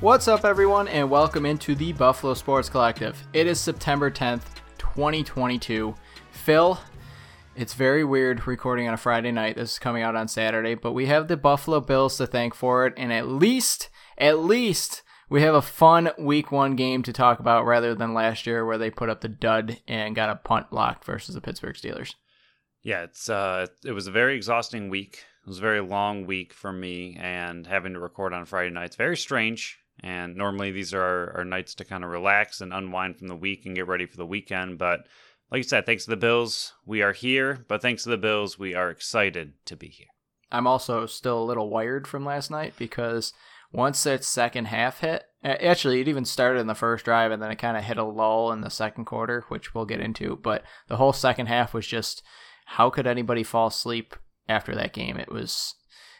What's up, everyone, and welcome into the Buffalo Sports Collective. It is September 10th, 2022. Phil, it's very weird recording on a Friday night. This is coming out on Saturday, but we have the Buffalo Bills to thank for it, and at least, at least, we have a fun week one game to talk about rather than last year where they put up the dud and got a punt blocked versus the Pittsburgh Steelers. Yeah, it's uh, it was a very exhausting week. It was a very long week for me, and having to record on Friday nights very strange. And normally these are our, our nights to kind of relax and unwind from the week and get ready for the weekend. But like you said, thanks to the Bills, we are here. But thanks to the Bills, we are excited to be here. I'm also still a little wired from last night because once that second half hit, actually, it even started in the first drive and then it kind of hit a lull in the second quarter, which we'll get into. But the whole second half was just how could anybody fall asleep after that game? It was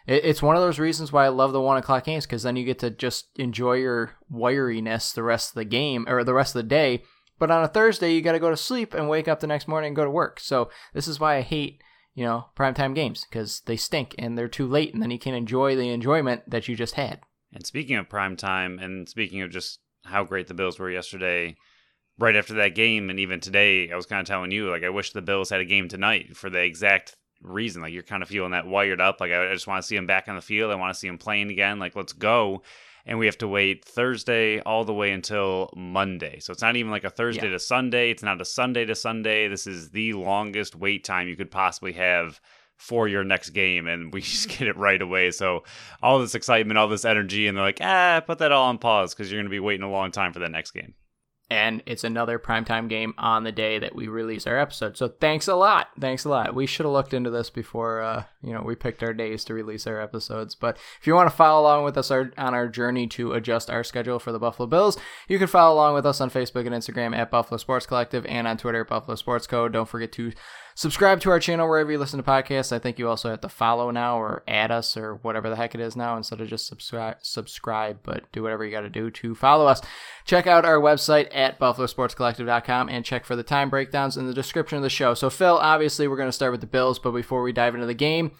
it's one of those reasons why I love the one o'clock games because then you get to just enjoy your wiriness the rest of the game or the rest of the day. But on a Thursday, you got to go to sleep and wake up the next morning and go to work. So this is why I hate you know primetime games because they stink and they're too late, and then you can't enjoy the enjoyment that you just had. And speaking of primetime, and speaking of just how great the Bills were yesterday, right after that game, and even today, I was kind of telling you like I wish the Bills had a game tonight for the exact reason. Like you're kind of feeling that wired up. Like I just want to see him back on the field. I want to see him playing again. Like let's go. And we have to wait Thursday all the way until Monday. So it's not even like a Thursday yeah. to Sunday. It's not a Sunday to Sunday. This is the longest wait time you could possibly have for your next game and we just get it right away. So all this excitement, all this energy, and they're like, ah, put that all on pause because you're going to be waiting a long time for that next game and it's another primetime game on the day that we release our episode. So thanks a lot. Thanks a lot. We should have looked into this before uh, you know we picked our days to release our episodes. But if you want to follow along with us on our journey to adjust our schedule for the Buffalo Bills, you can follow along with us on Facebook and Instagram at Buffalo Sports Collective and on Twitter at Buffalo Sports Code. Don't forget to subscribe to our channel wherever you listen to podcasts. I think you also have to follow now or add us or whatever the heck it is now instead of just subscribe. Subscribe, but do whatever you got to do to follow us. Check out our website at buffalosportscollective.com and check for the time breakdowns in the description of the show. So, Phil, obviously, we're going to start with the Bills, but before we dive into the game,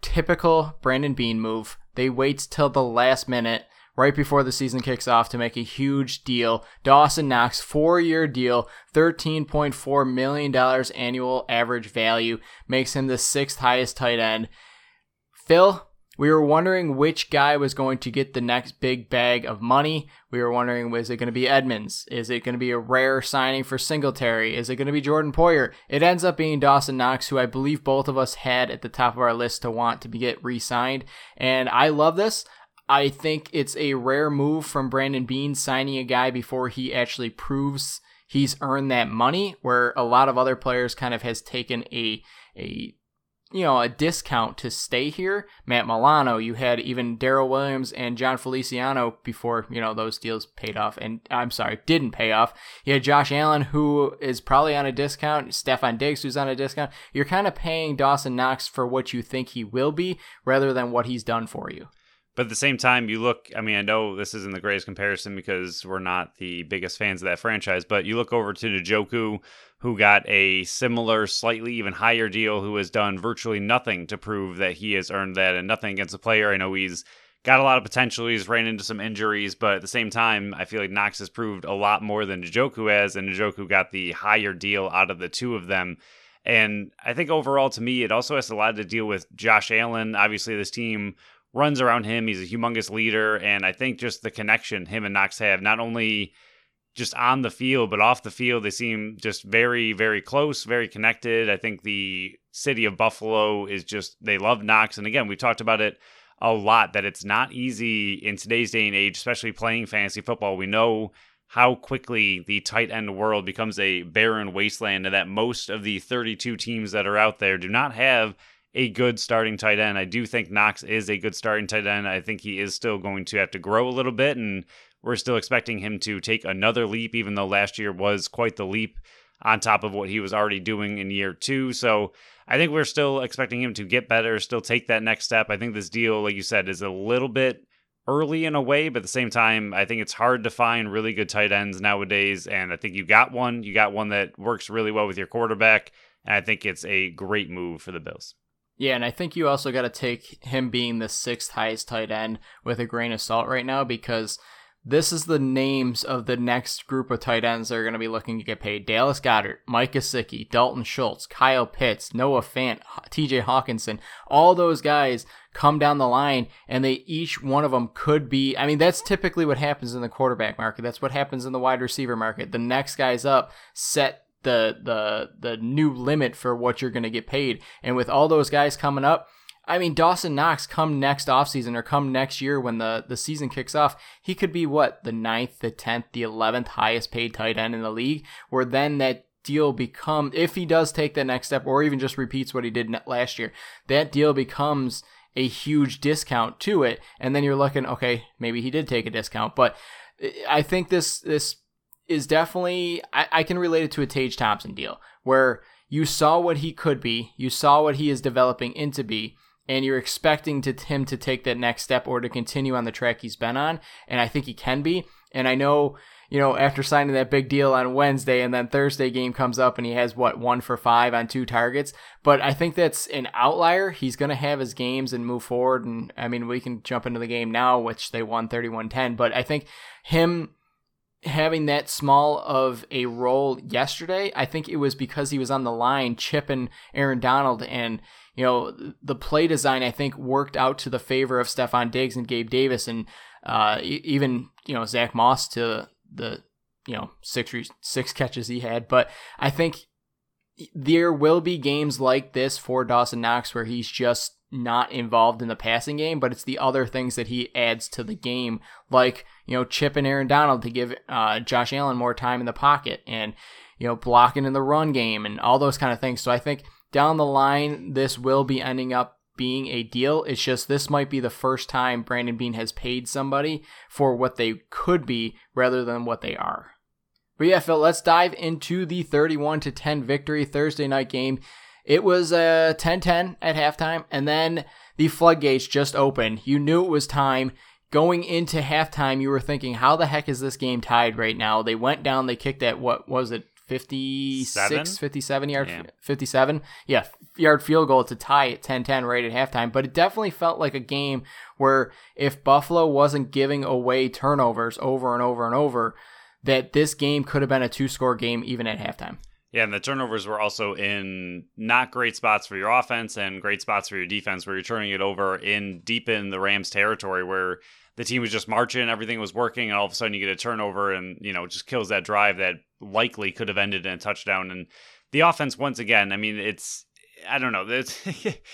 typical Brandon Beane move. They wait till the last minute right before the season kicks off to make a huge deal. Dawson Knox, four year deal, $13.4 million annual average value, makes him the sixth highest tight end. Phil, we were wondering which guy was going to get the next big bag of money. We were wondering, was it going to be Edmunds? Is it going to be a rare signing for Singletary? Is it going to be Jordan Poyer? It ends up being Dawson Knox, who I believe both of us had at the top of our list to want to get re signed. And I love this. I think it's a rare move from Brandon Beane signing a guy before he actually proves he's earned that money, where a lot of other players kind of has taken a a you know a discount to stay here. Matt Milano, you had even Daryl Williams and Jon Feliciano before you know those deals paid off, and I'm sorry, didn't pay off. You had Josh Allen, who is probably on a discount. Stefon Diggs, who's on a discount. You're kind of paying Dawson Knox for what you think he will be, rather than what he's done for you. But at the same time, you look, I mean, I know this isn't the greatest comparison because we're not the biggest fans of that franchise, but you look over to Njoku, who got a similar, slightly even higher deal, who has done virtually nothing to prove that he has earned that and nothing against the player. I know he's got a lot of potential. He's ran into some injuries, but at the same time, I feel like Knox has proved a lot more than Njoku has, and Njoku got the higher deal out of the two of them. And I think overall, to me, it also has a lot to deal with Josh Allen. Obviously, this team runs around him. He's a humongous leader, and I think just the connection him and Knox have, not only just on the field but off the field, they seem just very, very close, very connected. I think the city of Buffalo is just they love Knox, and again, we talked about it a lot that it's not easy in today's day and age, especially playing fantasy football. We know how quickly the tight end world becomes a barren wasteland and that most of the 32 teams that are out there do not have a good starting tight end. I do think Knox is a good starting tight end. I think he is still going to have to grow a little bit, and we're still expecting him to take another leap, even though last year was quite the leap on top of what he was already doing in year two. So I think we're still expecting him to get better, still take that next step. I think this deal, like you said, is a little bit early in a way, but at the same time, I think it's hard to find really good tight ends nowadays. And I think you got one. You got one that works really well with your quarterback. And I think it's a great move for the Bills. Yeah, and I think you also got to take him being the sixth highest tight end with a grain of salt right now because this is the names of the next group of tight ends that are going to be looking to get paid. Dallas Goedert, Mike Gesicki, Dalton Schultz, Kyle Pitts, Noah Fant, TJ Hockenson. All those guys come down the line and they each one of them could be, I mean, that's typically what happens in the quarterback market. That's what happens in the wide receiver market. The next guys up set the, the, the new limit for what you're going to get paid. And with all those guys coming up, I mean, Dawson Knox come next offseason or come next year when the, the season kicks off, he could be what, the ninth, the 10th, the 11th highest paid tight end in the league, where then that deal become if he does take that next step or even just repeats what he did last year, that deal becomes a huge discount to it. And then you're looking, okay, maybe he did take a discount, but eh, I think this, this is definitely, I, I can relate it to a Tage Thompson deal where you saw what he could be, you saw what he is developing into be, and you're expecting to him to take that next step or to continue on the track he's been on. And I think he can be. And I know, you know, after signing that big deal on Wednesday and then Thursday game comes up and he has what one for five on two targets. But I think that's an outlier. He's going to have his games and move forward. And I mean, we can jump into the game now, which they won 31 10. But I think him having that small of a role yesterday, I think it was because he was on the line chipping Aaron Donald and you know, the play design I think worked out to the favor of Stefon Diggs and Gabe Davis, and uh, even you know Zach Moss to the you know six six catches he had. But I think there will be games like this for Dawson Knox where he's just not involved in the passing game, but it's the other things that he adds to the game, like you know Chip and Aaron Donald to give uh, Josh Allen more time in the pocket, and you know blocking in the run game, and all those kind of things. So I think down the line, this will be ending up being a deal. It's just this might be the first time Brandon Beane has paid somebody for what they could be rather than what they are. But yeah, Phil, let's dive into the 31 to 10 victory Thursday night game. It was a uh, 10-10 at halftime, and then the floodgates just opened. You knew it was time. Going into halftime, you were thinking, how the heck is this game tied right now? They went down, they kicked at what was it, 56, Seven? 57 yard, yeah. 57. Yeah, yard field goal to tie at 10 10 right at halftime. But it definitely felt like a game where if Buffalo wasn't giving away turnovers over and over and over, that this game could have been a two score game even at halftime. Yeah, and the turnovers were also in not great spots for your offense and great spots for your defense, where you're turning it over in deep in the Rams territory, where the team was just marching, everything was working, and all of a sudden you get a turnover and, you know, just kills that drive that likely could have ended in a touchdown. And the offense, once again, I mean, it's, I don't know. There's,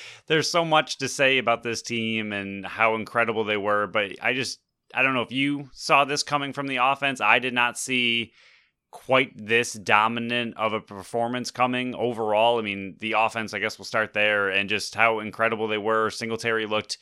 there's so much to say about this team and how incredible they were, but I just, I don't know if you saw this coming from the offense. I did not see quite this dominant of a performance coming overall. I mean, the offense, I guess we'll start there and just how incredible they were. Singletary looked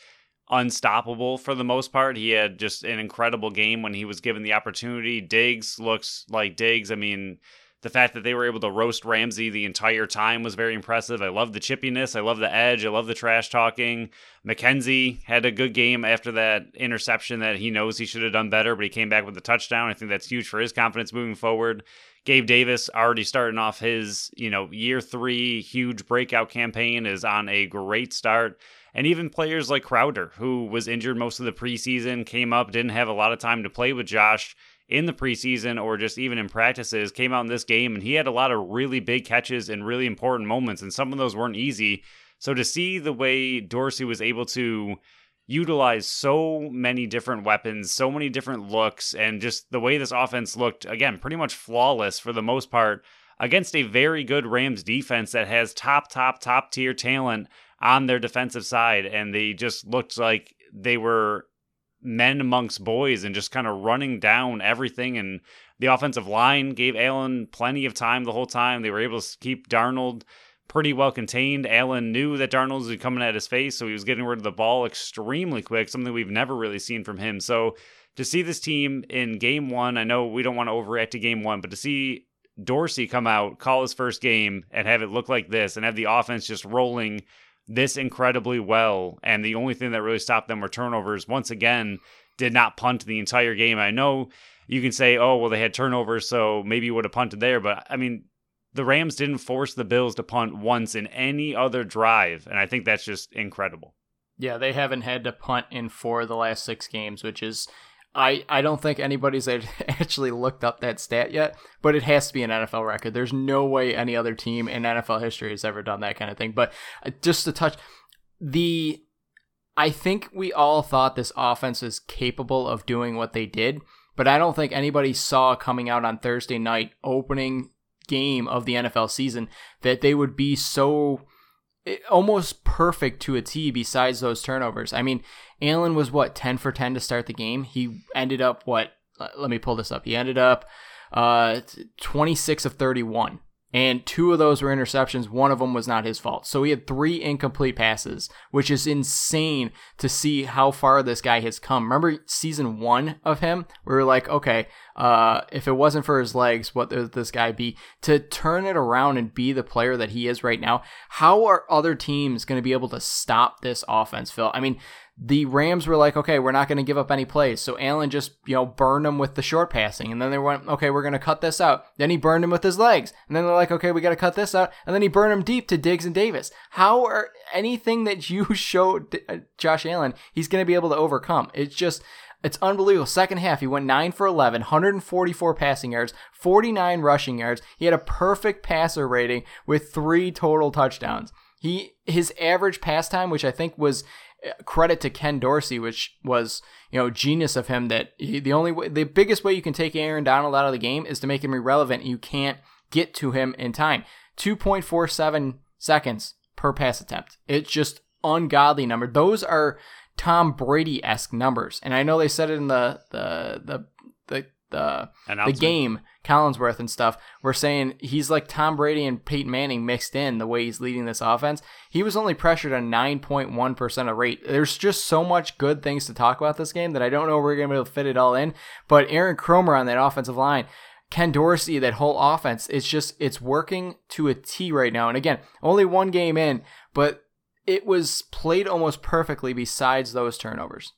unstoppable for the most part. He had just an incredible game when he was given the opportunity. Diggs looks like Diggs. I mean, the fact that they were able to roast Ramsey the entire time was very impressive. I love the chippiness. I love the edge. I love the trash talking. McKenzie had a good game after that interception that he knows he should have done better, but he came back with a touchdown. I think that's huge for his confidence moving forward. Gabe Davis already starting off his, you know, year three huge breakout campaign is on a great start. And even players like Crowder, who was injured most of the preseason, came up, didn't have a lot of time to play with Josh in the preseason or just even in practices, came out in this game and he had a lot of really big catches and really important moments. And some of those weren't easy. So to see the way Dorsey was able to utilize so many different weapons, so many different looks, and just the way this offense looked, again, pretty much flawless for the most part against a very good Rams defense that has top, top, top tier talent on their defensive side, and they just looked like they were men amongst boys and just kind of running down everything. And the offensive line gave Allen plenty of time the whole time. They were able to keep Donald pretty well contained. Allen knew that Donald was coming at his face, so he was getting rid of the ball extremely quick, something we've never really seen from him. So to see this team in game one, I know we don't want to overreact to game one, but to see Dorsey come out, call his first game, and have it look like this, and have the offense just rolling this incredibly well. And the only thing that really stopped them were turnovers. Once again, did not punt the entire game. I know you can say, oh, well, they had turnovers, so maybe you would have punted there. But I mean, the Rams didn't force the Bills to punt once in any other drive, and I think that's just incredible. Yeah, they haven't had to punt in four of the last six games, which is I, I don't think anybody's actually looked up that stat yet, but it has to be an NFL record. There's no way any other team in NFL history has ever done that kind of thing. But uh, just to touch the I think we all thought this offense was capable of doing what they did, but I don't think anybody saw coming out on Thursday night opening game of the NFL season that they would be so almost perfect to a T besides those turnovers. I mean, Allen was what 10 for 10 to start the game. He ended up what let me pull this up. He ended up uh 26 of 31 and two of those were interceptions. One of them was not his fault. So he had three incomplete passes, which is insane to see how far this guy has come. Remember season one of him? We were like, okay, uh, if it wasn't for his legs, what would this guy be? To turn it around and be the player that he is right now, how are other teams going to be able to stop this offense, Phil? I mean, the Rams were like, okay, we're not going to give up any plays. So Allen just, you know, burned them with the short passing. And then they went, okay, we're going to cut this out. Then he burned him with his legs. And then they're like, okay, we got to cut this out. And then he burned him deep to Diggs and Davis. How are anything that you show uh, Josh Allen, he's going to be able to overcome? It's just, it's unbelievable. Second half, he went 9 for 11, 144 passing yards, 49 rushing yards. He had a perfect passer rating with three total touchdowns. He his average pass time, which I think was eh, credit to Ken Dorsey, which was you know genius of him. That he, the only way, the biggest way you can take Aaron Donald out of the game is to make him irrelevant. You can't get to him in time. Two point four seven seconds per pass attempt. It's just ungodly number. Those are Tom Brady esque numbers, and I know they said it in the the the the the, the game Collinsworth and stuff were saying he's like Tom Brady and Peyton Manning mixed in the way he's leading this offense. He was only pressured on 9.1% of rate. There's just so much good things to talk about this game that I don't know we're going to be able to fit it all in. But Aaron Kromer on that offensive line, Ken Dorsey, that whole offense, it's just, it's working to a T right now. And again, only one game in, but it was played almost perfectly besides those turnovers.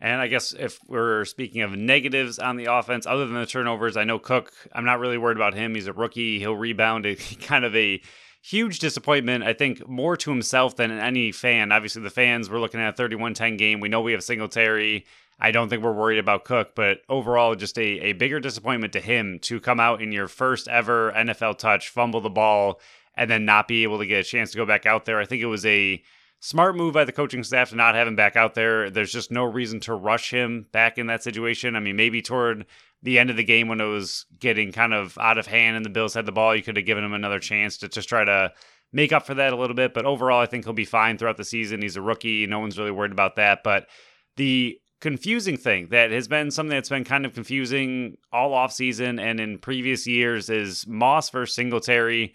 And I guess if we're speaking of negatives on the offense, other than the turnovers, I know Cook, I'm not really worried about him. He's a rookie. He'll rebound. kind of a huge disappointment, I think, more to himself than any fan. Obviously, the fans, we're looking at a 31 10 game. We know we have Singletary. I don't think we're worried about Cook, but overall, just a, a bigger disappointment to him to come out in your first ever NFL touch, fumble the ball, and then not be able to get a chance to go back out there. I think it was a smart move by the coaching staff to not have him back out there. There's just no reason to rush him back in that situation. I mean, maybe toward the end of the game when it was getting kind of out of hand and the Bills had the ball, you could have given him another chance to just try to make up for that a little bit. But overall, I think he'll be fine throughout the season. He's a rookie. No one's really worried about that. But the confusing thing that has been something that's been kind of confusing all offseason and in previous years is Moss versus Singletary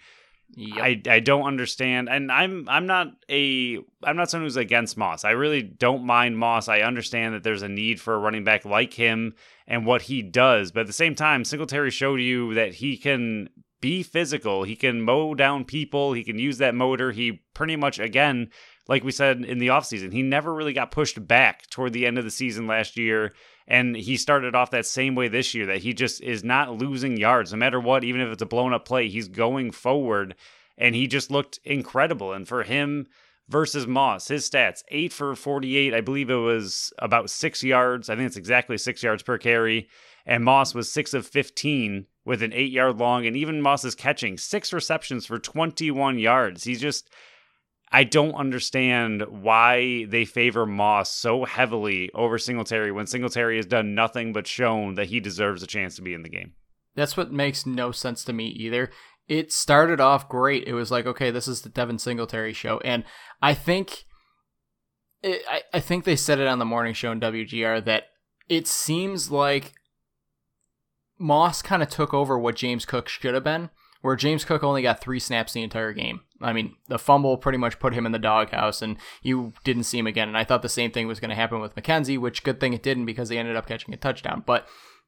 Yep. I I don't understand, and I'm I'm not a I'm not someone who's against Moss. I really don't mind Moss. I understand that there's a need for a running back like him and what he does, but at the same time, Singletary showed you that he can be physical. He can mow down people. He can use that motor. He pretty much again, like we said in the offseason, he never really got pushed back toward the end of the season last year. And he started off that same way this year that he just is not losing yards no matter what, even if it's a blown up play. He's going forward and he just looked incredible. And for him versus Moss, his stats eight for 48. I believe it was about six yards. I think it's exactly six yards per carry. And Moss was six of 15 with an eight yard long. And even Moss is catching six receptions for 21 yards. He's just I don't understand why they favor Moss so heavily over Singletary when Singletary has done nothing but shown that he deserves a chance to be in the game. That's what makes no sense to me either. It started off great. It was like, okay, this is the Devin Singletary show, and I think, it, I, I think they said it on the morning show in WGR that it seems like Moss kind of took over what James Cook should have been, where James Cook only got three snaps the entire game. I mean, the fumble pretty much put him in the doghouse, and you didn't see him again. And I thought the same thing was going to happen with McKenzie, which good thing it didn't because they ended up catching a touchdown. But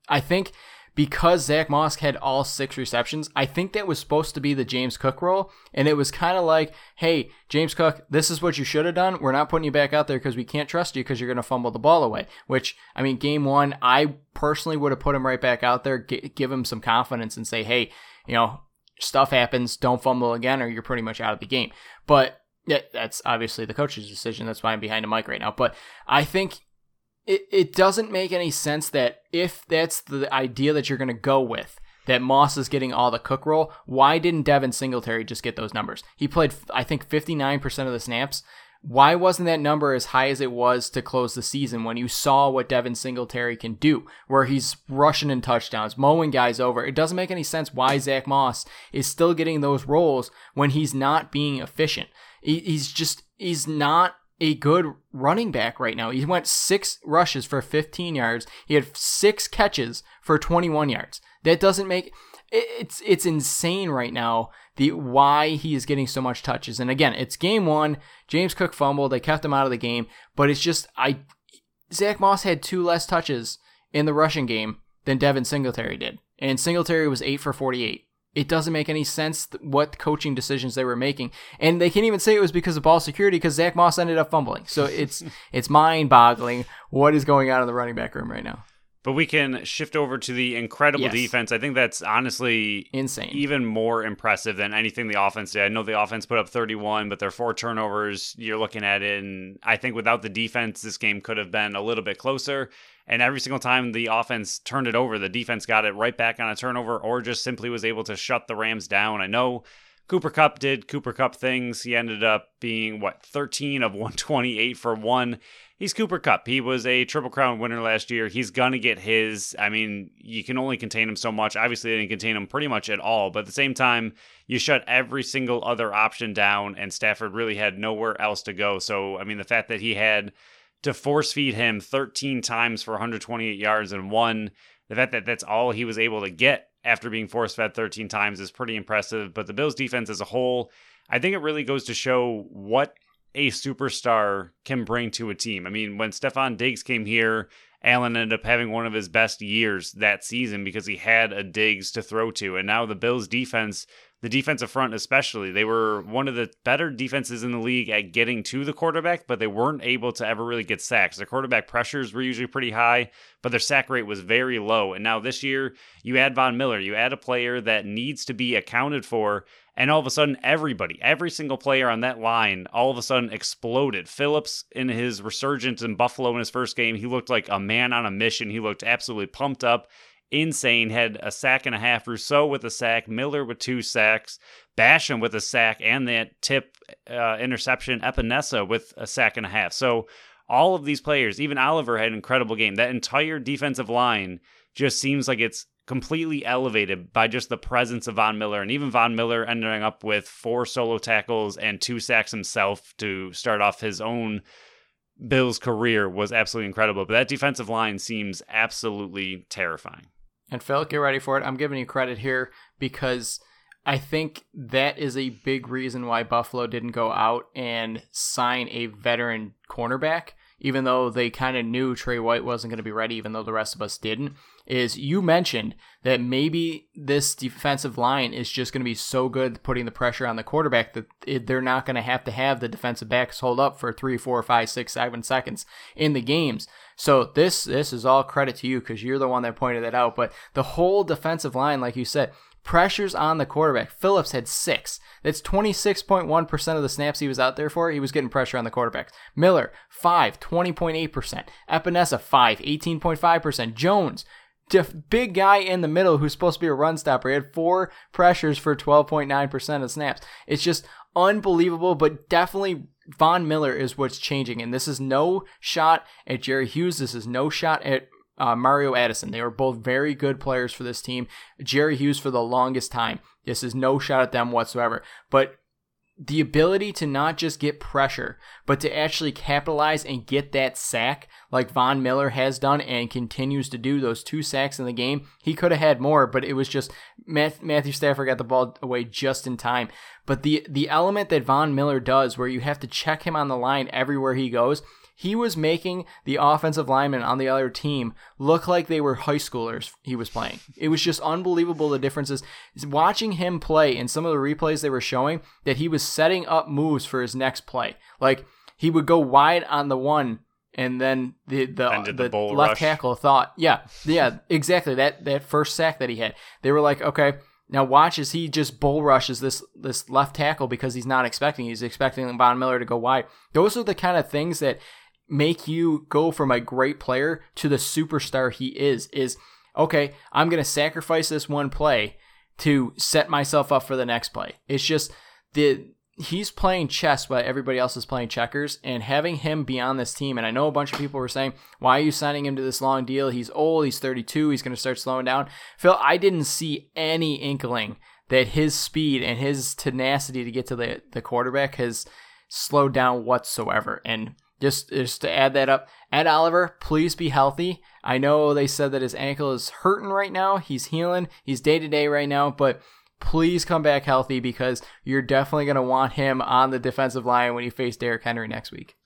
I think because Zach Moss had all six receptions, I think that was supposed to be the James Cook role. And it was kind of like, hey, James Cook, this is what you should have done. We're not putting you back out there because we can't trust you because you're going to fumble the ball away. Which, I mean, game one, I personally would have put him right back out there, give him some confidence and say, hey, you know, stuff happens. Don't fumble again, or you're pretty much out of the game. But that's obviously the coach's decision. That's why I'm behind a mic right now. But I think it, it doesn't make any sense that if that's the idea that you're going to go with, that Moss is getting all the cook roll, why didn't Devin Singletary just get those numbers? He played, I think, 59% of the snaps. Why wasn't that number as high as it was to close the season when you saw what Devin Singletary can do, where he's rushing in touchdowns, mowing guys over? It doesn't make any sense why Zach Moss is still getting those roles when he's not being efficient. He's just, he's not a good running back right now. He went six rushes for 15 yards. He had six catches for 21 yards. That doesn't make it's it's insane right now the why he is getting so much touches. And again, it's game one. James Cook fumbled. They kept him out of the game, but it's just I Zach Moss had two less touches in the rushing game than Devin Singletary did, and Singletary was eight for 48 it doesn't make any sense what coaching decisions they were making. And they can't even say it was because of ball security because Zach Moss ended up fumbling. So it's it's mind boggling what is going on in the running back room right now. But we can shift over to the incredible yes. defense. I think that's honestly insane, even more impressive than anything the offense did. I know the offense put up 31, but their four turnovers, you're looking at it, and I think without the defense, this game could have been a little bit closer. And every single time the offense turned it over, the defense got it right back on a turnover or just simply was able to shut the Rams down. I know Cooper Kupp did Cooper Kupp things. He ended up being, what, 13 of 128 for one. He's Cooper Kupp. He was a Triple Crown winner last year. He's to get his. I mean, you can only contain him so much. Obviously, they didn't contain him pretty much at all. But at the same time, you shut every single other option down, and Stafford really had nowhere else to go. So, I mean, the fact that he had to force feed him 13 times for 128 yards and one. The fact that that's all he was able to get after being force fed 13 times is pretty impressive. But the Bills defense as a whole, I think it really goes to show what a superstar can bring to a team. I mean, when Stefon Diggs came here, Allen ended up having one of his best years that season because he had a Diggs to throw to. And now the Bills defense the defensive front especially. They were one of the better defenses in the league at getting to the quarterback but they weren't able to ever really get sacks. Their quarterback pressures were usually pretty high but their sack rate was very low. And now this year you add von miller you add a player that needs to be accounted for and all of a sudden everybody every single player on that line all of a sudden exploded. Phillips in his resurgence in buffalo in his first game he looked like a man on a mission. He looked absolutely pumped up insane. Had a sack and a half. Rousseau with a sack. Miller with two sacks. Basham with a sack and that tip uh, interception. Epenesa with a sack and a half. So all of these players, even Oliver had an incredible game. That entire defensive line just seems like it's completely elevated by just the presence of Von Miller. And even Von Miller ending up with four solo tackles and two sacks himself to start off his own Bill's career was absolutely incredible. But that defensive line seems absolutely terrifying. And Phil, get ready for it. I'm giving you credit here because I think that is a big reason why Buffalo didn't go out and sign a veteran cornerback, even though they kind of knew Tre White wasn't going to be ready, even though the rest of us didn't. Is you mentioned that maybe this defensive line is just going to be so good putting the pressure on the quarterback that they're not going to have to have the defensive backs hold up for three, four, five, six, seven seconds in the games. So this this is all credit to you because you're the one that pointed that out. But the whole defensive line, like you said, pressures on the quarterback. Phillips had six. That's 26.1% of the snaps he was out there for. He was getting pressure on the quarterback. Miller, 5, 20.8%. Epenesa, 5, 18.5%. Jones, big guy in the middle who's supposed to be a run stopper. He had four pressures for 12.9% of snaps. It's just unbelievable, but definitely Von Miller is what's changing. And this is no shot at Jerry Hughes. This is no shot at uh, Mario Addison. They were both very good players for this team. Jerry Hughes for the longest time. This is no shot at them whatsoever. But the ability to not just get pressure, but to actually capitalize and get that sack like Von Miller has done and continues to do those two sacks in the game. He could have had more, but it was just Matthew Stafford got the ball away just in time. But the the element that Von Miller does where you have to check him on the line everywhere he goes, he was making the offensive linemen on the other team look like they were high schoolers he was playing. It was just unbelievable the differences. Watching him play in some of the replays they were showing that he was setting up moves for his next play. Like he would go wide on the one and then the the, the, the left rush. tackle thought, yeah, yeah, exactly. That that first sack that he had, they were like, okay, Now watch as he just bull rushes this this left tackle because he's not expecting. He's expecting Von Miller to go wide. Those are the kind of things that make you go from a great player to the superstar he is. Is okay, I'm going to sacrifice this one play to set myself up for the next play. It's just the he's playing chess while everybody else is playing checkers and having him be on this team and i know a bunch of people were saying why are you signing him to this long deal he's old he's 32 he's going to start slowing down phil i didn't see any inkling that his speed and his tenacity to get to the, the quarterback has slowed down whatsoever and just just to add that up ed oliver please be healthy i know they said that his ankle is hurting right now he's healing he's day to day right now but please come back healthy because you're definitely going to want him on the defensive line when you face Derrick Henry next week.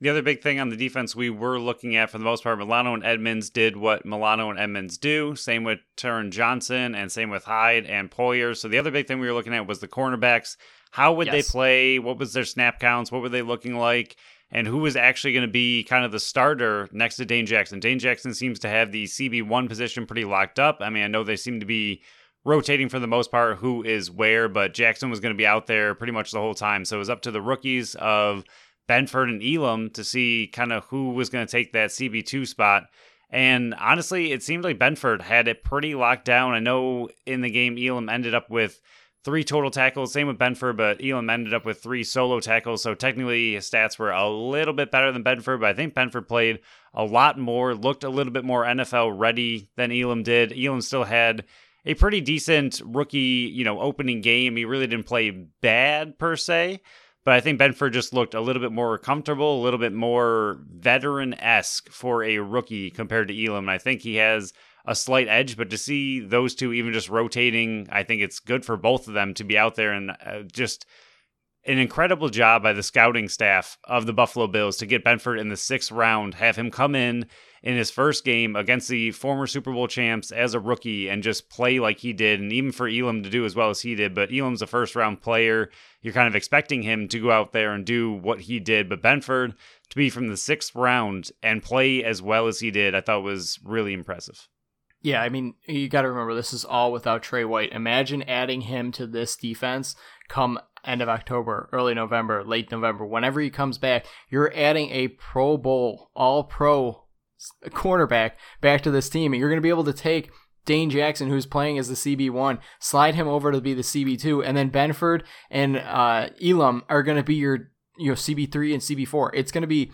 The other big thing on the defense we were looking at for the most part, Milano and Edmunds did what Milano and Edmunds do. Same with Taron Johnson and same with Hyde and Poyer. So the other big thing we were looking at was the cornerbacks. How would yes. they play? What was their snap counts? What were they looking like? And who was actually going to be kind of the starter next to Dane Jackson? Dane Jackson seems to have the CB1 position pretty locked up. I mean, I know they seem to be rotating for the most part who is where, but Jackson was going to be out there pretty much the whole time. So it was up to the rookies of Benford and Elam to see kind of who was going to take that CB2 spot. And honestly, it seemed like Benford had it pretty locked down. I know in the game, Elam ended up with three total tackles. Same with Benford, but Elam ended up with three solo tackles. So technically, his stats were a little bit better than Benford, but I think Benford played a lot more, looked a little bit more NFL ready than Elam did. Elam still had a pretty decent rookie, you know, opening game. He really didn't play bad per se, but I think Benford just looked a little bit more comfortable, a little bit more veteran esque for a rookie compared to Elam. And I think he has a slight edge, but to see those two even just rotating, I think it's good for both of them to be out there and uh, just an incredible job by the scouting staff of the Buffalo Bills to get Benford in the sixth round, have him come in in his first game against the former Super Bowl champs as a rookie and just play like he did, and even for Elam to do as well as he did. But Elam's a first round player. You're kind of expecting him to go out there and do what he did. But Benford to be from the sixth round and play as well as he did, I thought was really impressive. Yeah, I mean, you got to remember this is all without Tre White. Imagine adding him to this defense come end of October, early November, late November, whenever he comes back. You're adding a Pro Bowl, all pro cornerback back to this team, and you're going to be able to take Dane Jackson, who's playing as the CB1, slide him over to be the CB2, and then Benford and uh, Elam are going to be your you know CB3 and CB4. It's going to be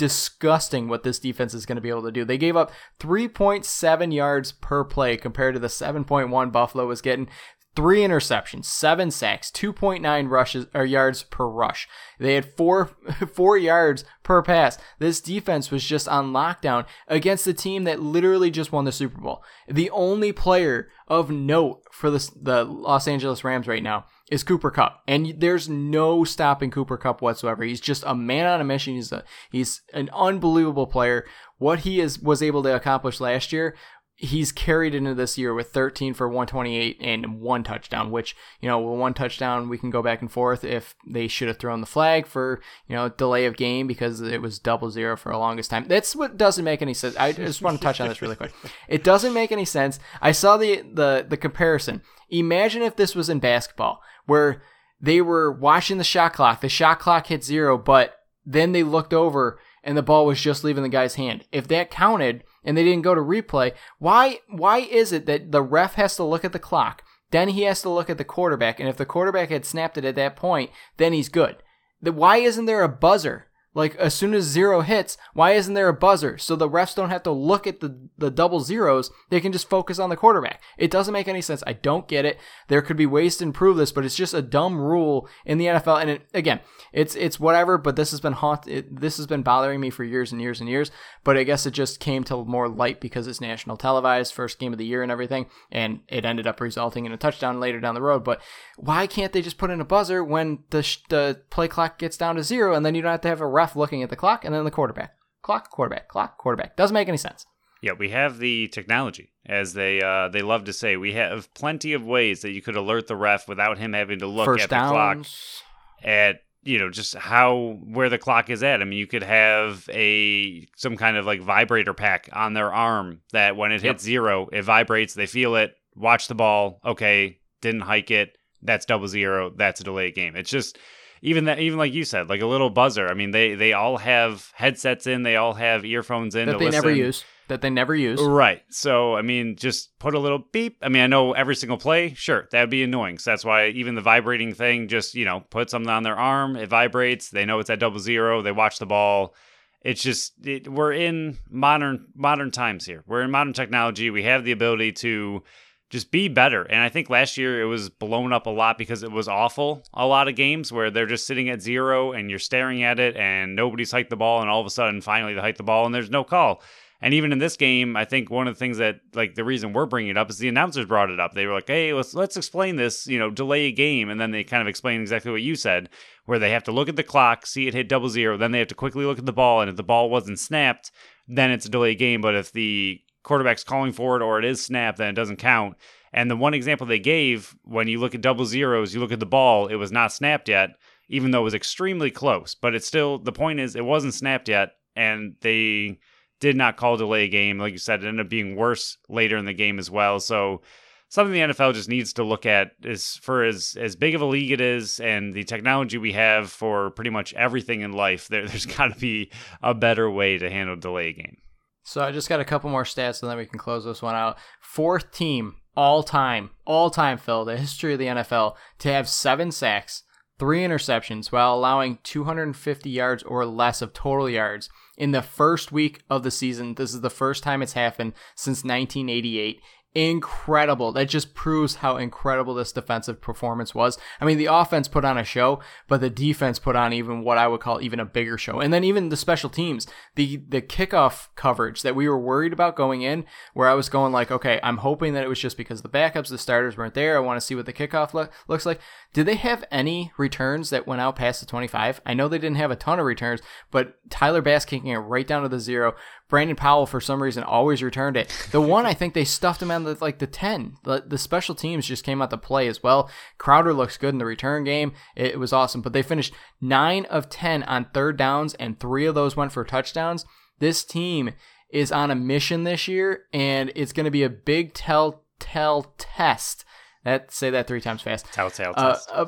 disgusting what this defense is going to be able to do. They gave up 3.7 yards per play compared to the 7.1 Buffalo was getting three interceptions, seven sacks, 2.9 rushes or yards per rush. They had four four yards per pass. This defense was just on lockdown against the team that literally just won the Super Bowl. The only player of note for the the Los Angeles Rams right now is Cooper Kupp, and there's no stopping Cooper Kupp whatsoever. He's just a man on a mission. He's a he's an unbelievable player. What he is was able to accomplish last year he's carried into this year with 13 for 128 and one touchdown, which, you know, with one touchdown, we can go back and forth if they should have thrown the flag for, you know, delay of game because it was double zero for the longest time. That's what doesn't make any sense. I just want to touch on this really quick. It doesn't make any sense. I saw the, the, the comparison. Imagine if this was in basketball where they were watching the shot clock. The shot clock hit zero, but then they looked over and the ball was just leaving the guy's hand. If that counted, and they didn't go to replay. Why why is it that the ref has to look at the clock, then he has to look at the quarterback, and if the quarterback had snapped it at that point, then he's good. Why isn't there a buzzer? Like as soon as zero hits, why isn't there a buzzer? So the refs don't have to look at the, the double zeros. They can just focus on the quarterback. It doesn't make any sense. I don't get it. There could be ways to improve this, but it's just a dumb rule in the NFL. And it, again, it's it's whatever. But this has been haunt. It, this has been bothering me for years and years and years. But I guess it just came to more light because it's national televised, first game of the year and everything, and it ended up resulting in a touchdown later down the road. But why can't they just put in a buzzer when the the play clock gets down to zero, and then you don't have to have a ref looking at the clock and then the quarterback. Clock, quarterback, clock, quarterback. Doesn't make any sense. Yeah, we have the technology, as they uh, they love to say. We have plenty of ways that you could alert the ref without him having to look First at downs. the clock at you know just how where the clock is at. I mean, you could have a some kind of like vibrator pack on their arm that when it yep. hits zero, it vibrates. They feel it. Watch the ball. Okay, didn't hike it. That's double zero. That's a delayed game. It's just even that even like you said, like a little buzzer. I mean, they they all have headsets in, they all have earphones in that they listen. never use. That they never use. Right. So I mean, just put a little beep. I mean, I know every single play, sure, that'd be annoying. So that's why even the vibrating thing, just you know, put something on their arm, it vibrates. They know it's at double zero. They watch the ball. It's just it, we're in modern modern times here. We're in modern technology. We have the ability to just be better. And I think last year it was blown up a lot because it was awful. A lot of games where they're just sitting at zero and you're staring at it and nobody's hiked the ball, and all of a sudden, finally, they hike the ball and there's no call. And even in this game, I think one of the things that like the reason we're bringing it up is the announcers brought it up. They were like, "Hey, let's let's explain this, you know, delay a game," and then they kind of explain exactly what you said, where they have to look at the clock, see it hit double zero, then they have to quickly look at the ball, and if the ball wasn't snapped, then it's a delay game. But if the quarterback's calling for it or it is snapped, then it doesn't count. And the one example they gave, when you look at double zeros, you look at the ball, it was not snapped yet, even though it was extremely close. But it's still, the point is, it wasn't snapped yet, and they did not call delay a game. Like you said, it ended up being worse later in the game as well. So something the NFL just needs to look at is for as as big of a league it is and the technology we have for pretty much everything in life, there, there's got to be a better way to handle delay game. So I just got a couple more stats and then we can close this one out. Fourth team all time, all time, Phil, the history of the NFL to have seven sacks, three interceptions while allowing 250 yards or less of total yards in the first week of the season. This is the first time it's happened since 1988 incredible. That just proves how incredible this defensive performance was. I mean, the offense put on a show, but the defense put on even what I would call even a bigger show. And then even the special teams, the the kickoff coverage that we were worried about going in, where I was going like, okay, I'm hoping that it was just because the backups, the starters weren't there. I want to see what the kickoff lo- looks like. Did they have any returns that went out past the 25? I know they didn't have a ton of returns, but Tyler Bass kicking it right down to the zero. Brandon Powell, for some reason, always returned it. The one, I think they stuffed him on the, like the 10. The, the special teams just came out to play as well. Crowder looks good in the return game. It, it was awesome. But they finished 9 of 10 on third downs, and three of those went for touchdowns. This team is on a mission this year, and it's going to be a big telltale test. That say that three times fast. Telltale uh, test. Uh,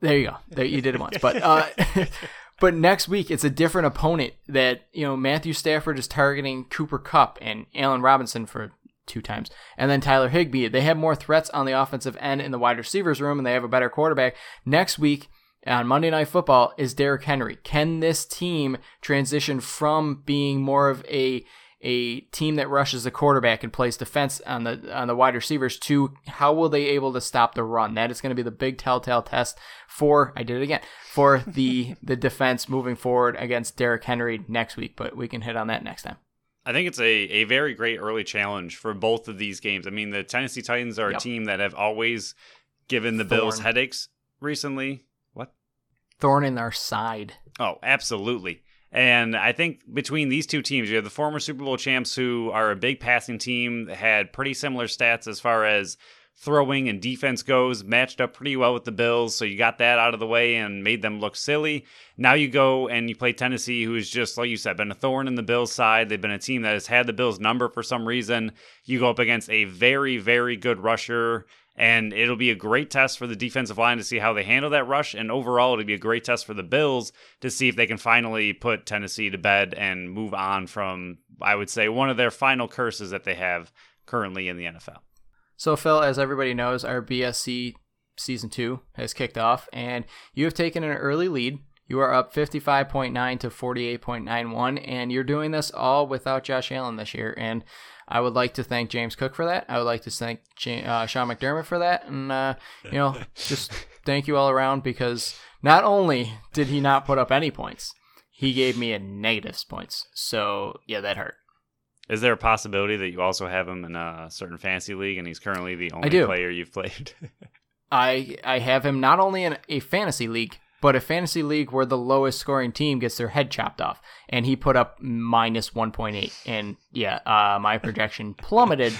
there you go. There you did it once, but uh, but next week it's a different opponent that you know Matthew Stafford is targeting Cooper Kupp and Allen Robinson for two times, and then Tyler Higbee. They have more threats on the offensive end in the wide receivers room, and they have a better quarterback. Next week on Monday Night Football is Derrick Henry. Can this team transition from being more of a a team that rushes the quarterback and plays defense on the on the wide receivers to how will they able to stop the run that is going to be the big telltale test for I did it again for the the defense moving forward against Derrick Henry next week but we can hit on that next time I think it's a, a very great early challenge for both of these games. I mean, the Tennessee Titans are yep. a team that have always given the Thorn. Bills headaches recently. What? Thorn in their side. Oh, absolutely. And I think between these two teams, you have the former Super Bowl champs who are a big passing team, had pretty similar stats as far as throwing and defense goes, matched up pretty well with the Bills. So you got that out of the way and made them look silly. Now you go and you play Tennessee, who is just, like you said, been a thorn in the Bills' side. They've been a team that has had the Bills' number for some reason. You go up against a very, very good rusher and it'll be a great test for the defensive line to see how they handle that rush. And overall, it'll be a great test for the Bills to see if they can finally put Tennessee to bed and move on from, I would say, one of their final curses that they have currently in the NFL. So, Phil, as everybody knows, our BSC season two has kicked off, and you have taken an early lead. You are up 55.9 to 48.91, and you're doing this all without Josh Allen this year. And I would like to thank James Cook for that. I would like to thank uh, Sean McDermott for that, and uh, you know, just thank you all around because not only did he not put up any points, he gave me a negatives points. So yeah, that hurt. Is there a possibility that you also have him in a certain fantasy league, and he's currently the only player you've played? I I have him not only in a fantasy league, but a fantasy league where the lowest scoring team gets their head chopped off, and he put up minus 1.8. And yeah, uh, my projection plummeted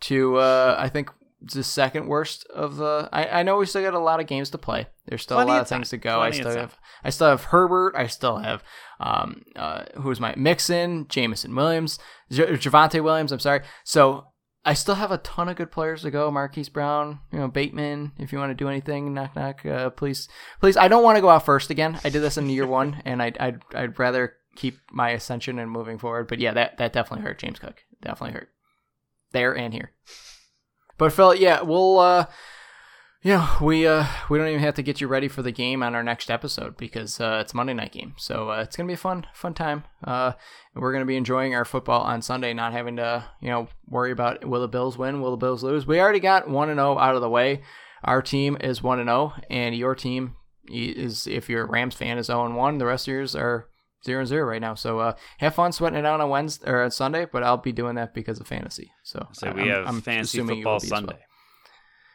to uh, I think the second worst of the. I, I know we still got a lot of games to play. There's still Plenty a lot of, things to go. Plenty I still have I still have Herbert. I still have um uh who's my Mixon, Jameson Williams, J- Javonte Williams. I'm sorry. So I still have a ton of good players to go. Marquise Brown, you know, Bateman. If you want to do anything, knock knock. Uh, please, please. I don't want to go out first again. I did this in year one, and I'd I'd, I'd rather keep my ascension and moving forward. But yeah, that that definitely hurt James Cook. Definitely hurt there and here. But Phil, yeah, we'll uh yeah, we uh we don't even have to get you ready for the game on our next episode because uh, it's Monday night game. So uh, it's gonna be a fun fun time. Uh, we're gonna be enjoying our football on Sunday, not having to you know worry about will the Bills win, will the Bills lose. We already got one and zero oh out of the way. Our team is one and zero, oh, and your team is if you're a Rams fan is zero and one. The rest of yours are zero and zero right now. So uh, have fun sweating it out on Wednesday or on Sunday, but I'll be doing that because of fantasy. So, so we I'm, have I'm fantasy football Sunday.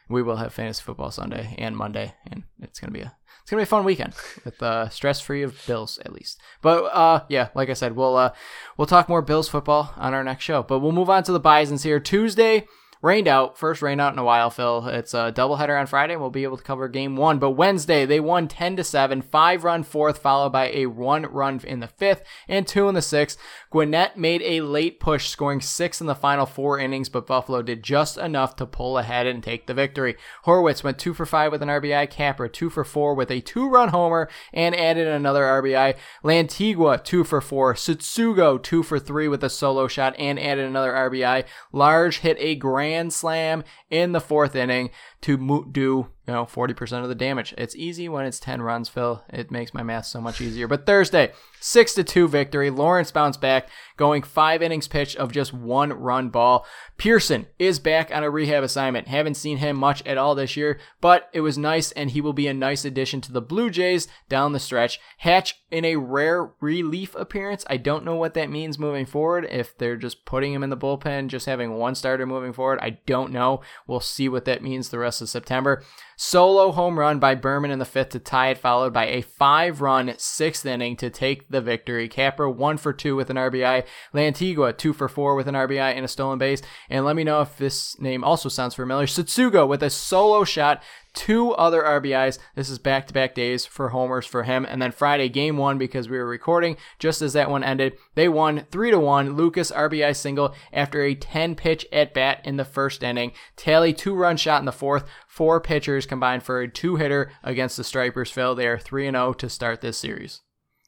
We will have fantasy football Sunday and Monday, and it's gonna be a it's gonna be a fun weekend with uh, stress free of Bills at least. But uh, yeah, like I said, we'll uh, we'll talk more Bills football on our next show. But we'll move on to the Bisons here Tuesday rained out. First rain out in a while, Phil. It's a doubleheader on Friday. We'll be able to cover game one. But Wednesday, they won 10 to 7, five run fourth, followed by a one run in the fifth and two in the sixth. Gwinnett made a late push, scoring six in the final four innings, but Buffalo did just enough to pull ahead and take the victory. Horwitz went two for five with an RBI, Capra two for four with a two run homer and added another RBI. Lantigua two for four. Tsutsugo two for three with a solo shot and added another RBI. Large hit a grand grand slam in the fourth inning to do you know 40% of the damage. It's easy when it's 10 runs, Phil. It makes my math so much easier. But Thursday, 6 to 2 victory. Lawrence bounced back, going 5 innings pitch of just one run ball. Pearson is back on a rehab assignment. Haven't seen him much at all this year, but it was nice and he will be a nice addition to the Blue Jays down the stretch. Hatch in a rare relief appearance. I don't know what that means moving forward if they're just putting him in the bullpen, just having one starter moving forward. I don't know. We'll see what that means the rest of September. Solo home run by Berman in the fifth to tie it, followed by a five run sixth inning to take the victory. Capra one for two with an RBI. Lantigua two for four with an RBI and a stolen base. And let me know if this name also sounds familiar. Tsutsugo with a solo shot two other RBIs. This is back to back days for homers for him. And then Friday, game one, because we were recording just as that one ended, they won 3 to 1. Lucas RBI single after a 10 pitch at bat in the first inning. Talley two run shot in the fourth. Four pitchers combined for a two hitter against the Stripers. Phil, they are 3 0 to start this series.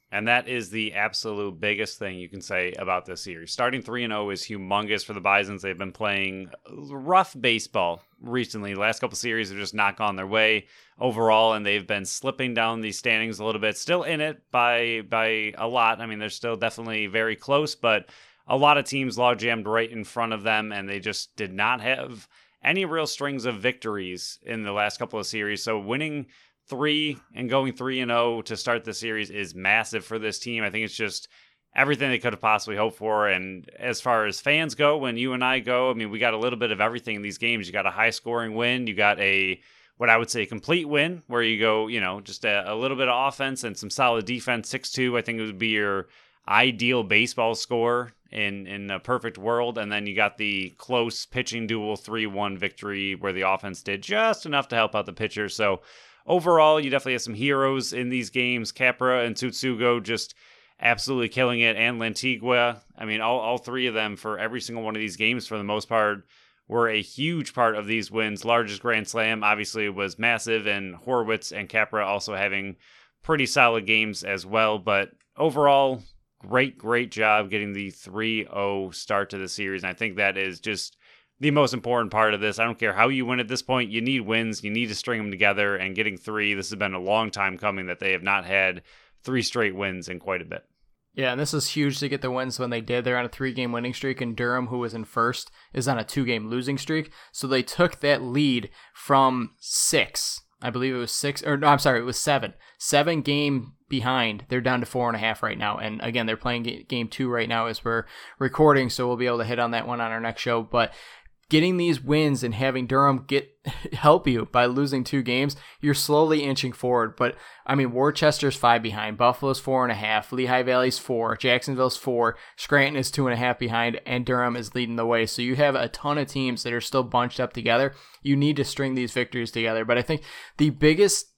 And that is the absolute biggest thing you can say about this series. Starting 3 0 is humongous for the Bisons. They've been playing rough baseball recently. Last couple series have just not gone their way overall, and they've been slipping down the standings a little bit. Still in it by by a lot. I mean, they're still definitely very close, but a lot of teams log jammed right in front of them, and they just did not have any real strings of victories in the last couple of series. So winning three and going three and zero oh to start the series is massive for this team. I think it's just everything they could have possibly hoped for. And as far as fans go, when you and I go, I mean, we got a little bit of everything in these games. You got a high scoring win, you got a what I would say complete win, where you go, you know, just a, a little bit of offense and some solid defense. Six two, I think it would be your ideal baseball score in in a perfect world and then you got the close pitching duel 3-1 victory where the offense did just enough to help out the pitcher so overall, you definitely have some heroes in these games. Capra and Tsutsugo just absolutely killing it, and Lantigua. I mean, all, all three of them for every single one of these games, for the most part, were a huge part of these wins. Largest Grand Slam, obviously, was massive, and Horwitz and Capra also having pretty solid games as well. But overall, great, great job getting the 3 0 start to the series. And I think that is just the most important part of this. I don't care how you win at this point. You need wins. You need to string them together. And getting three, this has been a long time coming that they have not had three straight wins in quite a bit. Yeah, and this is huge to get the wins when they did. They're on a three game winning streak, and Durham, who was in first, is on a two game losing streak. So they took that lead from six. I believe it was six, or no, I'm sorry, it was seven. Seven game behind. They're down to four and a half right now. And again, they're playing game two right now as we're recording. So we'll be able to hit on that one on our next show. But getting these wins and having Durham get help you by losing two games, you're slowly inching forward. But I mean, Worcester's five behind, Buffalo's four and a half, Lehigh Valley's four, Jacksonville's four, Scranton is two and a half behind, and Durham is leading the way. So you have a ton of teams that are still bunched up together. You need to string these victories together. But I think the biggest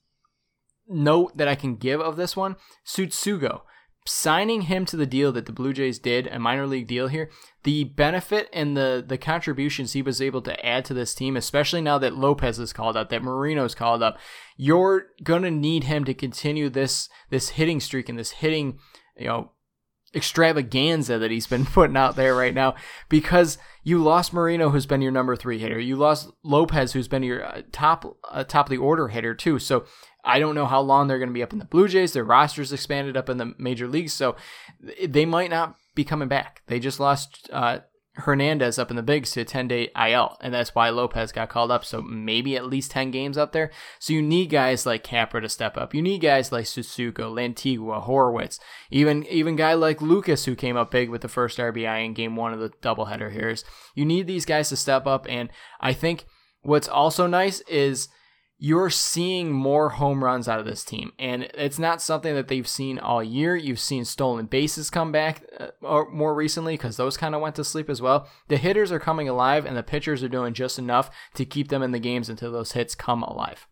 note that I can give of this one, Tsutsugo signing him to the deal that the Blue Jays did, a minor league deal here, the benefit and the the contributions he was able to add to this team, especially now that Lopez is called up, that Moreno's called up, you're gonna need him to continue this this hitting streak and this hitting, you know, extravaganza that he's been putting out there right now because you lost Moreno who's been your number 3 hitter. You lost Lopez who's been your uh, top uh, top of the order hitter too. So I don't know how long they're going to be up in the Blue Jays. Their roster's expanded up in the major leagues, so they might not be coming back. They just lost uh, Hernandez up in the bigs to a 10 day IL, and that's why Lopez got called up. So maybe at least 10 games up there. So you need guys like Capra to step up. You need guys like Tsutsugo, Lantigua, Horwitz, even even guy like Lucas who came up big with the first RBI in game one of the doubleheader here. You need these guys to step up, and I think what's also nice is you're seeing more home runs out of this team. And it's not something that they've seen all year. You've seen stolen bases come back uh, more recently because those kind of went to sleep as well. The hitters are coming alive, and the pitchers are doing just enough to keep them in the games until those hits come alive.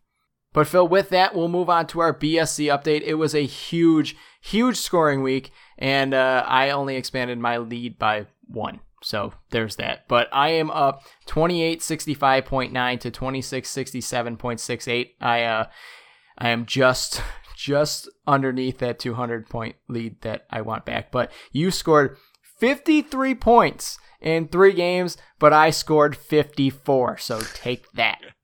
But Phil, with that, we'll move on to our BSC update. It was a huge, huge scoring week, and uh, I only expanded my lead by one. So there's that. But I am up 2865.9 to 2667.68. I uh I am just just underneath that 200 point lead that I want back. But you scored 53 points in 3 games, but I scored 54. So take that.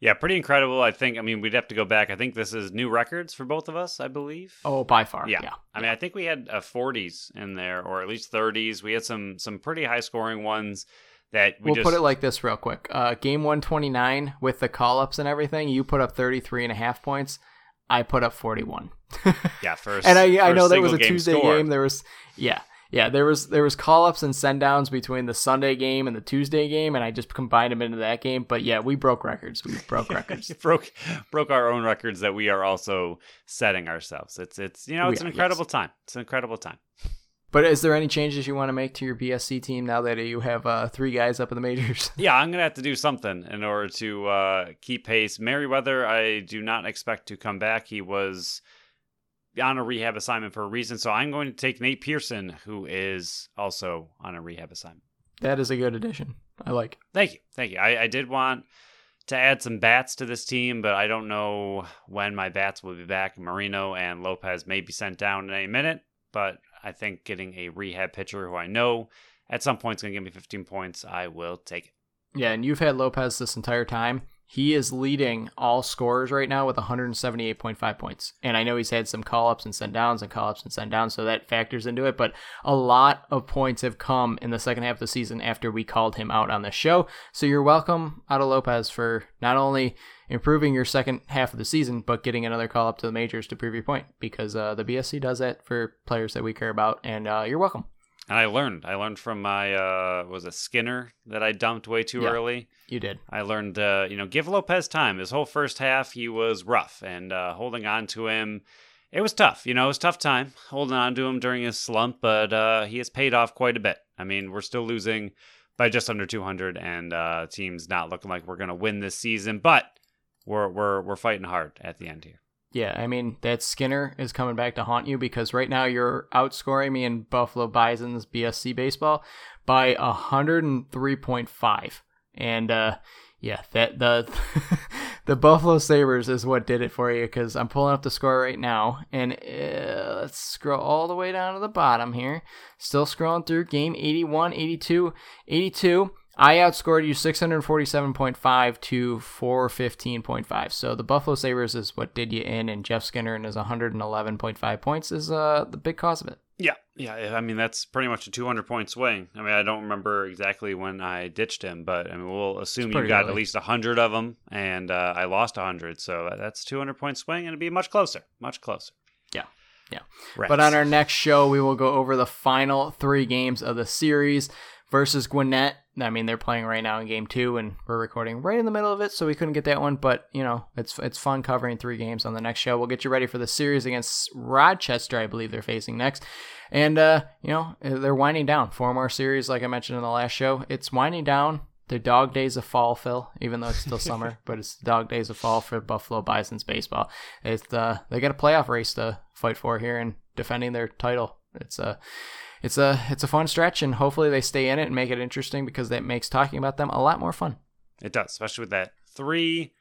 Yeah, pretty incredible. I think. I mean, we'd have to go back. I think this is new records for both of us. I believe. Oh, by far. Yeah. yeah. I mean, I think we had a 40s in there, or at least 30s. We had some some pretty high scoring ones. That we will just... put it like this real quick. Uh, game 129 with the call ups and everything, you put up 33 and a half points. I put up 41. yeah, first. and I, I know that was a Tuesday score. game. There was, yeah, yeah, there was there was call ups and send downs between the Sunday game and the Tuesday game, and I just combined them into that game. But yeah, we broke records. We broke records. broke broke our own records that we are also setting ourselves. It's it's you know it's an incredible yes. time. It's an incredible time. But is there any changes you want to make to your BSC team now that you have uh, three guys up in the majors? Yeah, I'm gonna have to do something in order to uh, keep pace. Merryweather, I do not expect to come back. He was on a rehab assignment for a reason, so I'm going to take Nate Pearson, who is also on a rehab assignment. that is a good addition. I like. Thank you, thank you. I, I did want to add some bats to this team, but I don't know when my bats will be back. Moreno and Lopez may be sent down in any minute, but I think getting a rehab pitcher who I know at some point is going to give me 15 points, I will take it. Yeah, and you've had Lopez this entire time. He is leading all scorers right now with 178.5 points. And I know he's had some call ups and send downs and call ups and send downs, so that factors into it. But a lot of points have come in the second half of the season after we called him out on the show. So you're welcome out of Lopez for not only improving your second half of the season, but getting another call up to the majors to prove your point because uh, the BSC does that for players that we care about. And uh, you're welcome. And I learned. I learned from my uh was a Skinner that I dumped way too Yeah. early. You did. I learned uh, you know, give Lopez time. His whole first half he was rough and uh holding on to him it was tough. You know, it was a tough time holding on to him during his slump, but uh he has paid off quite a bit. I mean, we're still losing by just under 200 and uh teams not looking like we're going to win this season, but we're we're we're fighting hard at the end here. Yeah, I mean that Skinner is coming back to haunt you because right now you're outscoring me in Buffalo Bison's BSC baseball by 103.5, and uh, yeah, that the the Buffalo Sabres is what did it for you because I'm pulling up the score right now, and uh, let's scroll all the way down to the bottom here. Still scrolling through game 81, 82, 82. I outscored you 647.5 to 415.5. So the Buffalo Sabres is what did you in, and Jeff Skinner and his 111.5 points is uh, the big cause of it. Yeah, yeah. I mean, that's pretty much a 200 point swing. I mean, I don't remember exactly when I ditched him, but I mean, we'll assume you got early. at least 100 of them, and uh, I lost 100. So that's 200 point swing, and it'd be much closer, much closer. Yeah, yeah. Rats. But on our next show, we will go over the final three games of the series versus Gwinnett. I mean, they're playing right now in game two, and we're recording right in the middle of it, so we couldn't get that one. But you know, it's it's fun covering three games on the next show. We'll get you ready for the series against Rochester, I believe they're facing next, and uh, you know they're winding down. Four more series, like I mentioned in the last show. It's winding down. The dog days of fall, Phil. Even though it's still summer, but it's the dog days of fall for Buffalo Bison's baseball. It's uh, they got a playoff race to fight for here, and defending their title. It's a it's a it's a fun stretch, and hopefully they stay in it and make it interesting because that makes talking about them a lot more fun. It does, especially with that three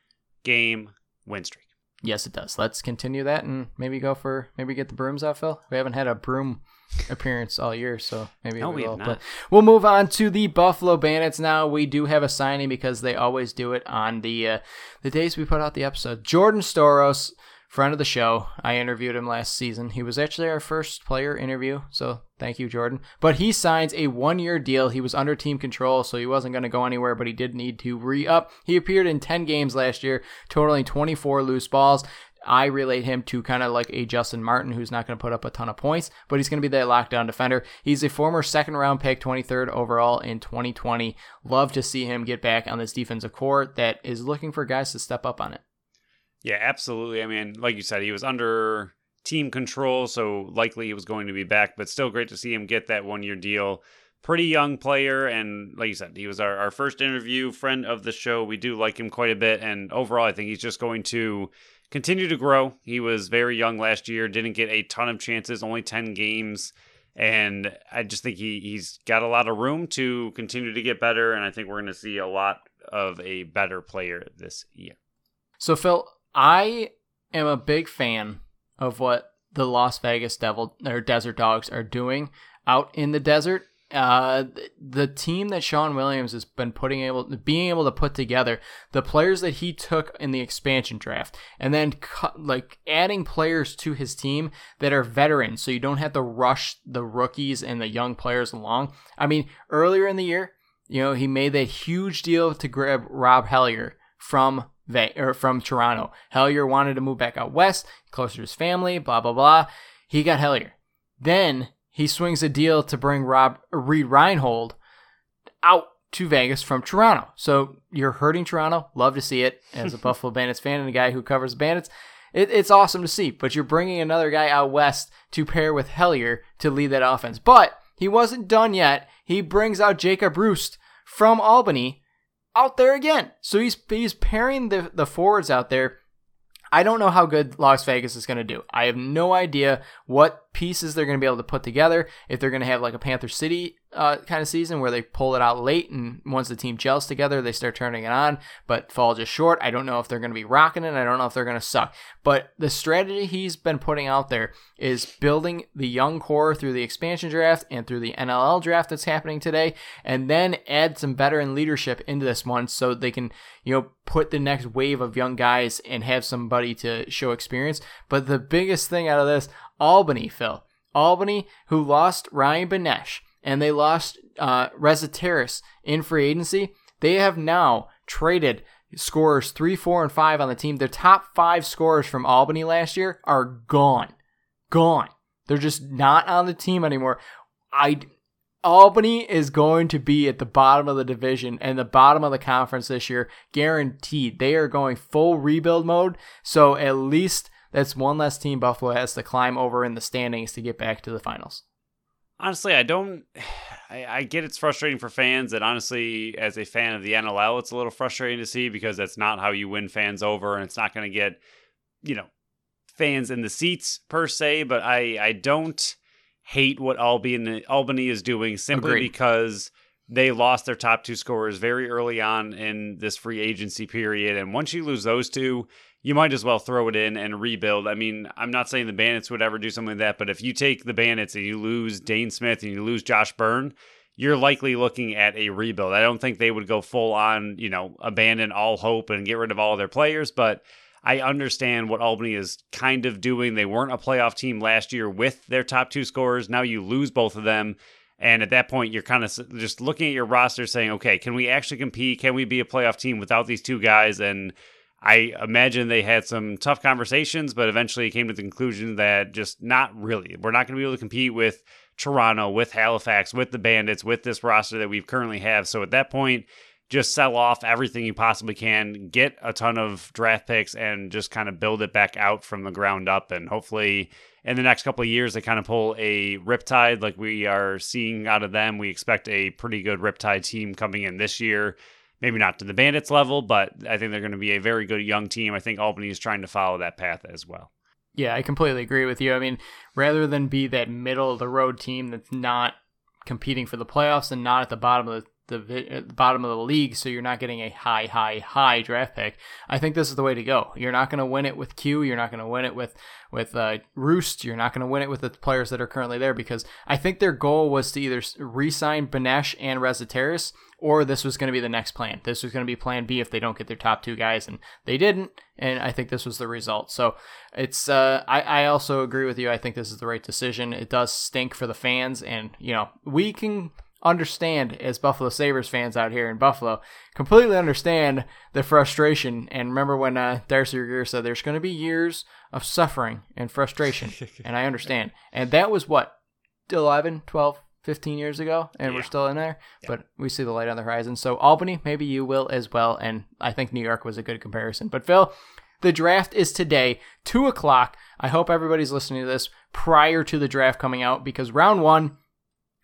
game win streak. Yes, it does. Let's continue that and maybe go for maybe get the brooms out, Phil. We haven't had a broom appearance all year, so maybe No, we we will. But we'll move on to the Buffalo Bandits now. We do have a signing because they always do it on the uh, the days we put out the episode. Jordan Stouros, friend of the show. I interviewed him last season. He was actually our first player interview, so thank you, Jordan. But he signs a one year deal. He was under team control, so he wasn't going to go anywhere, but he did need to re up. He appeared in 10 games last year, totaling 24 loose balls. I relate him to kind of like a Justin Martin who's not going to put up a ton of points, but he's going to be that lockdown defender. He's a former second round pick, 23rd overall in 2020. Love to see him get back on this defensive core that is looking for guys to step up on it. Yeah, absolutely. I mean, like you said, he was under team control, so likely he was going to be back, but still great to see him get that one year deal. Pretty young player, and like you said, he was our, our first interview, friend of the show. We do like him quite a bit, and overall, I think he's just going to continue to grow. He was very young last year, didn't get a ton of chances, only 10 games. And I just think he, he's got a lot of room to continue to get better. And I think we're going to see a lot of a better player this year. So, Phil, I am a big fan of what the Las Vegas Devil or Desert Dogs are doing out in the desert. Uh, the team that Shawn Williams has been putting able, being able to put together, the players that he took in the expansion draft, and then cut, like adding players to his team that are veterans, so you don't have to rush the rookies and the young players along. I mean, earlier in the year, you know, he made that huge deal to grab Rob Hellyer from or from Toronto. Hellyer wanted to move back out west, closer to his family, blah blah blah. He got Hellyer. Then he swings a deal to bring Rob Reid Reinholdt out to Vegas from Toronto. So you're hurting Toronto. Love to see it as a Buffalo Bandits fan and a guy who covers Bandits. It, it's awesome to see. But you're bringing another guy out west to pair with Hellyer to lead that offense. But he wasn't done yet. He brings out Jacob Ruest from Albany out there again. So he's he's pairing the the forwards out there. I don't know how good Las Vegas is going to do. I have no idea what pieces they're going to be able to put together. If they're going to have like a Panther City uh, kind of season where they pull it out late and once the team gels together, they start turning it on, but fall just short. I don't know if they're going to be rocking it. I don't know if they're going to suck. But the strategy he's been putting out there is building the young core through the expansion draft and through the NLL draft that's happening today, and then add some veteran leadership into this one so they can, you know, put the next wave of young guys and have somebody to show experience. But the biggest thing out of this, Albany, Phil. Albany, who lost Ryan Benesh and they lost uh, Resetarits in free agency, they have now traded scorers three, four, and five on the team. Their top five scorers from Albany last year are gone. Gone. They're just not on the team anymore. I Albany is going to be at the bottom of the division and the bottom of the conference this year, guaranteed. They are going full rebuild mode, so at least that's one less team Buffalo has to climb over in the standings to get back to the finals. Honestly, I don't. I, I get it's frustrating for fans, and honestly, as a fan of the NLL, it's a little frustrating to see because that's not how you win fans over, and it's not going to get, you know, fans in the seats per se. But I, I don't hate what Albany Albany is doing simply Agreed. because they lost their top two scorers very early on in this free agency period, and once you lose those two, you might as well throw it in and rebuild. I mean, I'm not saying the Bandits would ever do something like that, but if you take the Bandits and you lose Dane Smith and you lose Josh Byrne, you're likely looking at a rebuild. I don't think they would go full on, you know, abandon all hope and get rid of all their players, but I understand what Albany is kind of doing. They weren't a playoff team last year with their top two scorers. Now you lose both of them. And at that point, you're kind of just looking at your roster saying, okay, can we actually compete? Can we be a playoff team without these two guys? And I imagine they had some tough conversations, but eventually came to the conclusion that just not really. We're not going to be able to compete with Toronto, with Halifax, with the Bandits, with this roster that we currently have. So at that point, just sell off everything you possibly can, get a ton of draft picks, and just kind of build it back out from the ground up. And hopefully, in the next couple of years, they kind of pull a Riptide like we are seeing out of them. We expect a pretty good Riptide team coming in this year. Maybe not to the Bandits level, but I think they're going to be a very good young team. I think Albany is trying to follow that path as well. Yeah, I completely agree with you. I mean, rather than be that middle of the road team that's not competing for the playoffs and not at the bottom of the the, uh, the bottom of the league, so you're not getting a high, high, high draft pick. I think this is the way to go. You're not going to win it with Q. You're not going to win it with with uh, Ruest. You're not going to win it with the players that are currently there because I think their goal was to either re-sign Benesh and Resetarits, or this was going to be the next plan. This was going to be Plan B if they don't get their top two guys, and they didn't. And I think this was the result. So it's uh, I I also agree with you. I think this is the right decision. It does stink for the fans, and you know we can understand as Buffalo Sabres fans out here in Buffalo, completely understand the frustration. And remember when uh, Darcy Regier said there's going to be years of suffering and frustration, and I understand. And that was what 11, 12, 15 years ago, and yeah. we're still in there, yeah. but we see the light on the horizon. So Albany, maybe you will as well, and I think New York was a good comparison. But Phil, the draft is today, two o'clock. I hope everybody's listening to this prior to the draft coming out because round one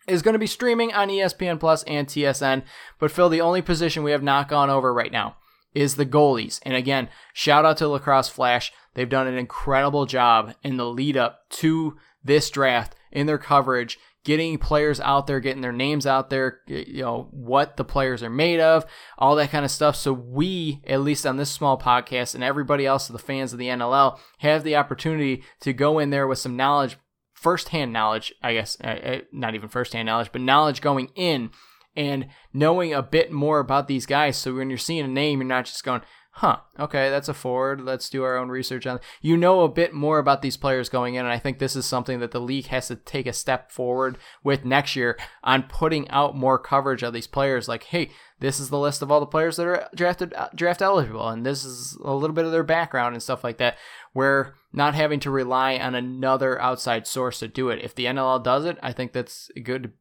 is going to be streaming on ESPN Plus and TSN. But Phil, the only position we have not gone over right now is the goalies. And again, shout out to Lacrosse Flash. They've done an incredible job in the lead up to this draft in their coverage, getting players out there, getting their names out there, you know, what the players are made of, all that kind of stuff. So we, at least on this small podcast and everybody else, the fans of the NLL, have the opportunity to go in there with some knowledge firsthand knowledge, I guess, uh, uh, not even firsthand knowledge, but knowledge going in and knowing a bit more about these guys. So when you're seeing a name, you're not just going, huh, okay, that's a forward. Let's do our own research on. It. You know a bit more about these players going in, and I think this is something that the league has to take a step forward with next year on putting out more coverage of these players. Like, hey, this is the list of all the players that are drafted uh, draft eligible, and this is a little bit of their background and stuff like that. Where not having to rely on another outside source to do it. If the NLL does it, I think that's good.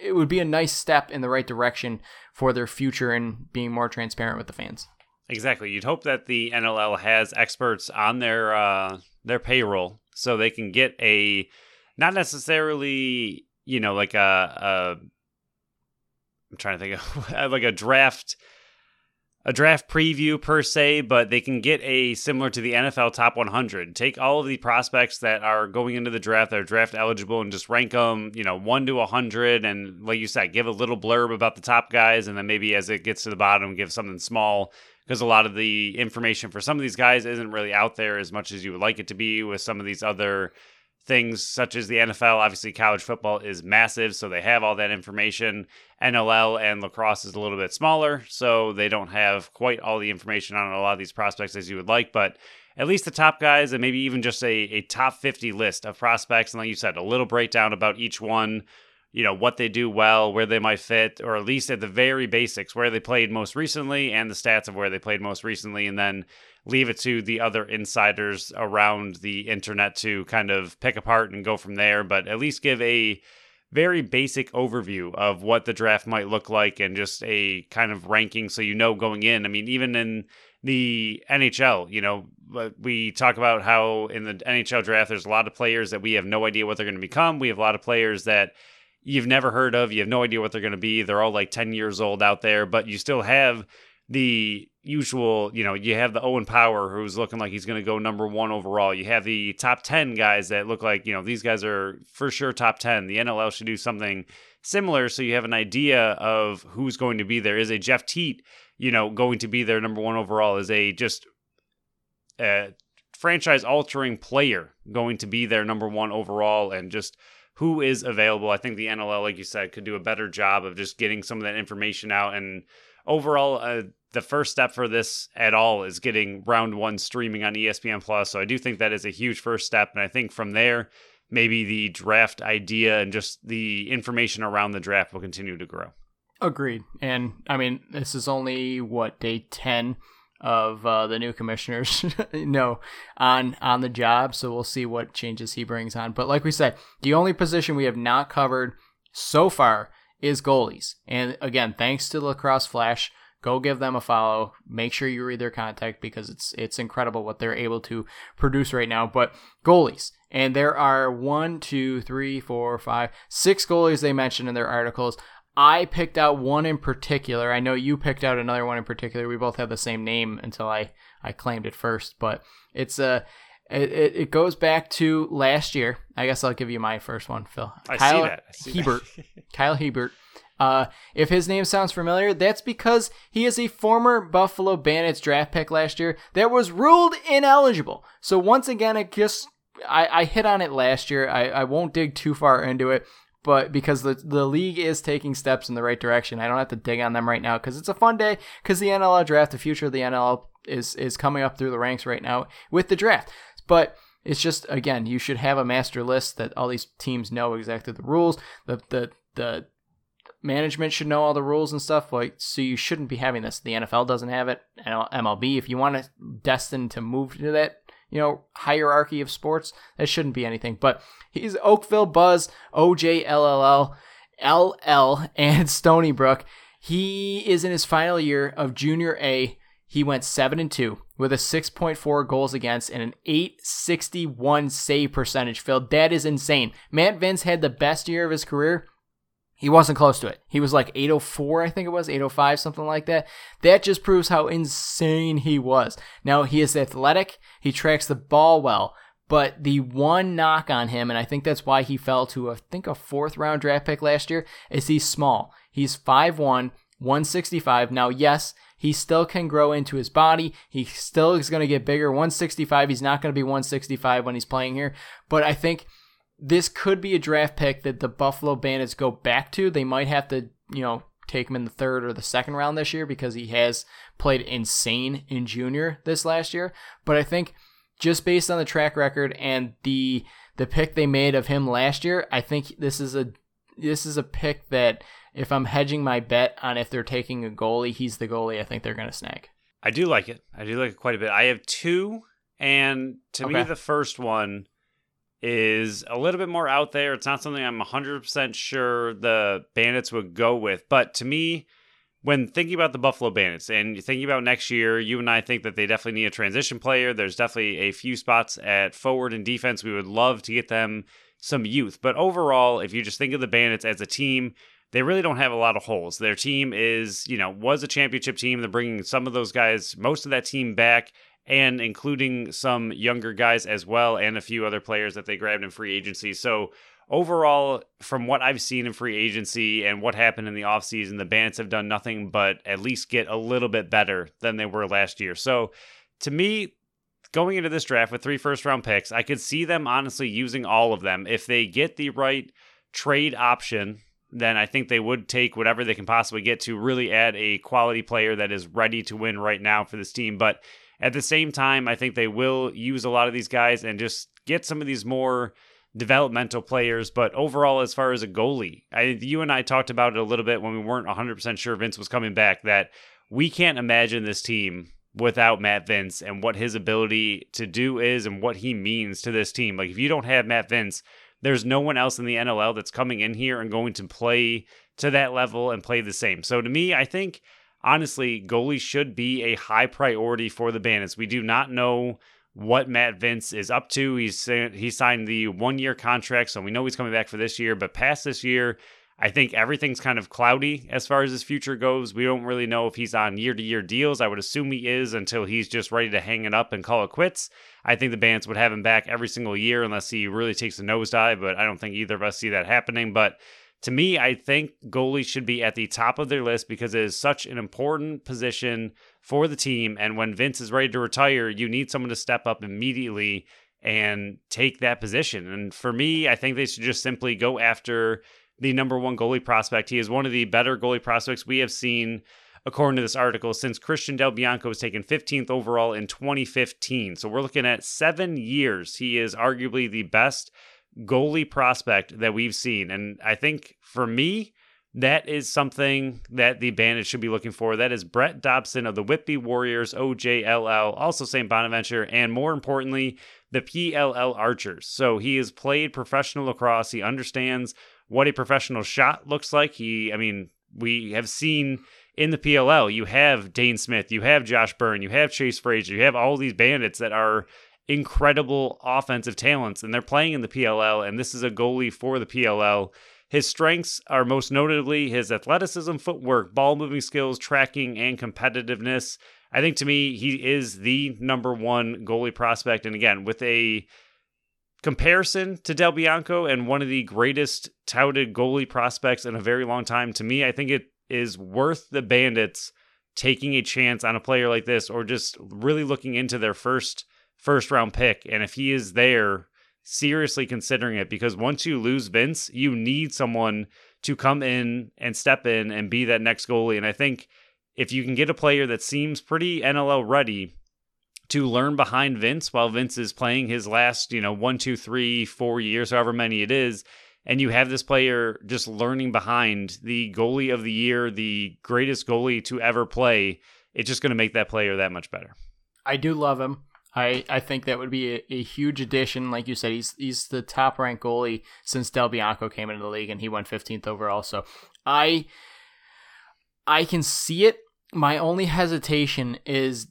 It would be a nice step in the right direction for their future and being more transparent with the fans. Exactly. You'd hope that the NLL has experts on their uh, their payroll so they can get a not necessarily you know like a, a I'm trying to think of like a draft a draft preview per se, but they can get a similar to the NFL top 100. Take all of the prospects that are going into the draft that are draft eligible and just rank them, you know, 1 to 100 and like you said, give a little blurb about the top guys and then maybe as it gets to the bottom give something small because a lot of the information for some of these guys isn't really out there as much as you would like it to be with some of these other things such as the NFL. Obviously, college football is massive, so they have all that information. NLL and lacrosse is a little bit smaller, so they don't have quite all the information on a lot of these prospects as you would like, but at least the top guys and maybe even just a, a top 50 list of prospects. And like you said, a little breakdown about each one, you know, what they do well, where they might fit, or at least at the very basics, where they played most recently and the stats of where they played most recently. And then leave it to the other insiders around the internet to kind of pick apart and go from there, but at least give a very basic overview of what the draft might look like and just a kind of ranking so you know going in. I mean, even in the NHL, you know, we talk about how in the NHL draft there's a lot of players that we have no idea what they're going to become. We have a lot of players that you've never heard of, you have no idea what they're going to be. They're all like 10 years old out there, but you still have the usual, you know, you have the Owen Power who's looking like he's going to go number one overall. You have the top 10 guys that look like, you know, these guys are for sure top 10. The NLL should do something similar so you have an idea of who's going to be there. Is a Jeff Teat, you know, going to be there number one overall? Is a just a franchise altering player going to be there number one overall? And just who is available? I think the NLL, like you said, could do a better job of just getting some of that information out and overall, uh, the first step for this at all is getting round one streaming on ESPN Plus. So I do think that is a huge first step, and I think from there, maybe the draft idea and just the information around the draft will continue to grow. Agreed. And I mean, this is only what day ten of uh, the new commissioners no on on the job so we'll see what changes he brings on but like we said the only position we have not covered so far is goalies. And again, thanks to Lacrosse Flash, go give them a follow. Make sure you read their contact because it's it's incredible what they're able to produce right now. But goalies, and there are one, two, three, four, five, six goalies they mentioned in their articles. I picked out one in particular. I know you picked out another one in particular. We both have the same name until I I claimed it first, but it's a It, it, it goes back to last year. I guess I'll give you my first one, Phil. I Kyle see that. I see Hebert. That. Kyle Hebert. Uh, if his name sounds familiar, that's because he is a former Buffalo Bandits draft pick last year that was ruled ineligible. So once again, it just I, I hit on it last year. I, I won't dig too far into it, but because the the league is taking steps in the right direction, I don't have to dig on them right now because it's a fun day. Because the NLL draft, the future of the NLL is is coming up through the ranks right now with the draft. But it's just again, you should have a master list that all these teams know exactly the rules. The the the management should know all the rules and stuff like so you shouldn't be having this. The nfl doesn't have it. Mlb if you want to destined to move to that you know hierarchy of sports that shouldn't be anything. But he's oakville buzz ojll ll and stony brook. He is in his final year of junior a. He went 7 and 2 with a 6.4 goals against and an 861 save percentage. Phil that is insane. Matt Vinc had the best year of his career he wasn't close to it. He was like 804, I think it was, 805, something like that. That just proves how insane he was. Now, he is athletic, he tracks the ball well, but the one knock on him, and I think that's why he fell to, I think, a fourth round draft pick last year, is he's small. He's 5'1, 165. Now, yes, he still can grow into his body. He still is going to get bigger. 165, he's not going to be 165 when he's playing here, but I think this could be a draft pick that the Buffalo Bandits go back to. They might have to, you know, take him in the third or the second round this year because he has played insane in junior this last year. But I think just based on the track record and the the pick they made of him last year, I think this is a this is a pick that if I'm hedging my bet on if they're taking a goalie, he's the goalie I think they're going to snag. I do like it. I do like it quite a bit. I have two, and to Okay. me, the first one is a little bit more out there. It's not something I'm 100% sure the Bandits would go with. But to me, when thinking about the Buffalo Bandits and thinking about next year, you and I think that they definitely need a transition player. There's definitely a few spots at forward and defense. We would love to get them some youth. But overall, if you just think of the Bandits as a team, they really don't have a lot of holes. Their team is, you know, was a championship team. They're bringing some of those guys, most of that team back, and including some younger guys as well, and a few other players that they grabbed in free agency. So overall, from what I've seen in free agency and what happened in the offseason, the Bandits have done nothing but at least get a little bit better than they were last year. So to me, going into this draft with three first round picks, I could see them honestly using all of them. If they get the right trade option, then I think they would take whatever they can possibly get to really add a quality player that is ready to win right now for this team. But at the same time, I think they will use a lot of these guys and just get some of these more developmental players. But overall, as far as a goalie, I, you and I talked about it a little bit when we weren't 100% sure Vinc was coming back that we can't imagine this team without Matt Vinc and what his ability to do is and what he means to this team. Like, if you don't have Matt Vinc, there's no one else in the NLL that's coming in here and going to play to that level and play the same. So to me, I think honestly, goalie should be a high priority for the Bandits. We do not know what Matt Vinc is up to. He's he signed the one year contract, so we know he's coming back for this year. But past this year, I think everything's kind of cloudy as far as his future goes. We don't really know if he's on year to year deals. I would assume he is until he's just ready to hang it up and call it quits. I think the Bandits would have him back every single year unless he really takes a nosedive, but I don't think either of us see that happening. But to me, I think goalies should be at the top of their list because it is such an important position for the team. And when Vinc is ready to retire, you need someone to step up immediately and take that position. And for me, I think they should just simply go after the number one goalie prospect. He is one of the better goalie prospects we have seen, according to this article, since Christian Del Bianco was taken 15th overall in 2015. So we're looking at seven years. He is arguably the best goalie prospect that we've seen. And I think for me, that is something that the Bandits should be looking for. That is Brett Dobson of the Whitby Warriors, OJLL, also St. Bonaventure, and more importantly, the PLL Archers. So he has played professional lacrosse. He understands what a professional shot looks like. He, I mean, we have seen in the PLL, you have Dane Smith, you have Josh Byrne, you have Chase Fraser, you have all these bandits that are incredible offensive talents, and they're playing in the PLL, and this is a goalie for the PLL. His strengths are most notably his athleticism, footwork, ball moving skills, tracking, and competitiveness. I think to me, he is the number one goalie prospect. And again, with a comparison to Del Bianco and one of the greatest touted goalie prospects in a very long time, to me, I think it is worth the Bandits taking a chance on a player like this or just really looking into their first first round pick. And if he is there, seriously considering it because once you lose Vinc, you need someone to come in and step in and be that next goalie. And I think if you can get a player that seems pretty NLL ready to learn behind Vinc while Vinc is playing his last, you know, one, two, three, four years, however many it is, and you have this player just learning behind the goalie of the year, the greatest goalie to ever play, it's just going to make that player that much better. I do love him. I, I think that would be a, a, huge addition. Like you said, he's he's the top ranked goalie since Del Bianco came into the league, and he went 15th overall. So I I can see it. My only hesitation is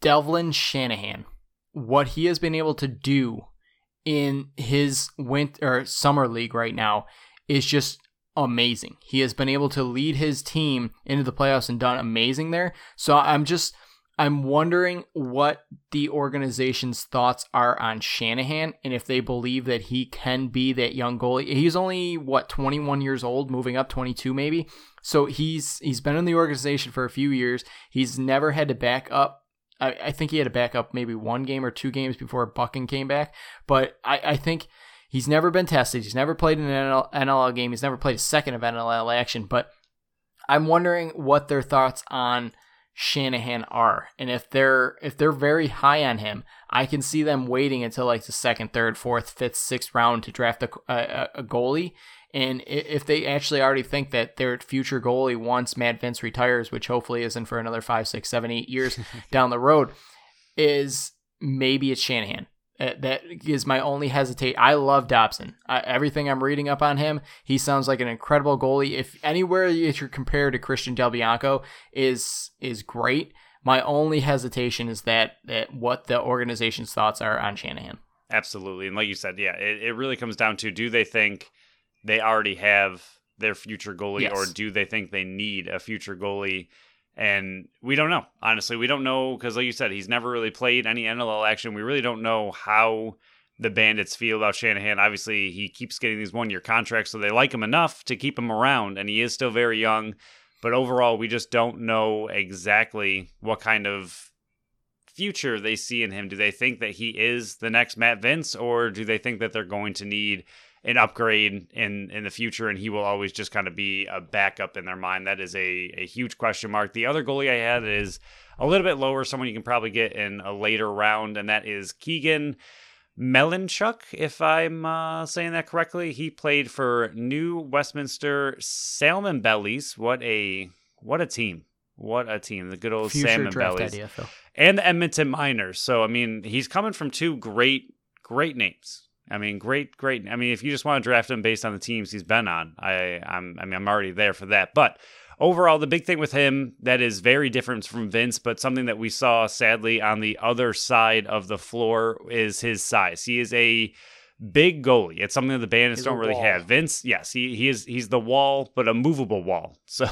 Devlin Shanahan. What he has been able to do in his winter or summer league right now is just amazing. He has been able to lead his team into the playoffs and done amazing there. So I'm just I'm wondering what the organization's thoughts are on Shanahan and if they believe that he can be that young goalie. He's only what 21 years old, moving up 22 maybe. So he's he's been in the organization for a few years. He's never had to back up. I, I think he had to back up maybe one game or two games before Bucking came back. But I, I think he's never been tested. He's never played an NLL, NLL game. He's never played a second of NLL action. But I'm wondering what their thoughts on Shanahan are. And if they're if they're very high on him, I can see them waiting until like the second, third, fourth, fifth, sixth round to draft a, a, a goalie. And if they actually already think that their future goalie once Matt Vinc retires, which hopefully isn't for another five, six, seven, eight years down the road, is maybe it's Shanahan. Uh, that is my only hesitate. I love Dobson. I, everything I'm reading up on him, he sounds like an incredible goalie. If anywhere that you're compared to Christian Del Bianco is is great. My only hesitation is that that what the organization's thoughts are on Shanahan. Absolutely, and like you said, yeah, it, it really comes down to do they think they already have their future goalie, yes. or do they think they need a future goalie? And we don't know. Honestly, we don't know because, like you said, he's never really played any NLL action. We really don't know how the Bandits feel about Shanahan. Obviously, he keeps getting these one year contracts, so they like him enough to keep him around, and he is still very young. But overall, we just don't know exactly what kind of future they see in him. Do they think that he is the next Matt Vinc, or do they think that they're going to need an upgrade in in the future, and he will always just kind of be a backup in their mind. That is a a huge question mark. The other goalie I had is a little bit lower, someone you can probably get in a later round, and that is Keegan. Melanchuk, if I'm uh, saying that correctly, he played for New Westminster Salmon Bellies. What a what a team! What a team! The good old Future Salmon Bellies idea, and the Edmonton Miners. So I mean, he's coming from two great great names. I mean, great, great. I mean, if you just want to draft him based on the teams he's been on, I, I'm, I mean, I'm already there for that. But overall, the big thing with him that is very different from Vince, but something that we saw sadly on the other side of the floor is his size. He is a big goalie. It's something that the Bandits don't really wall. have. Vinc, yes, he he is he's the wall, but a movable wall. So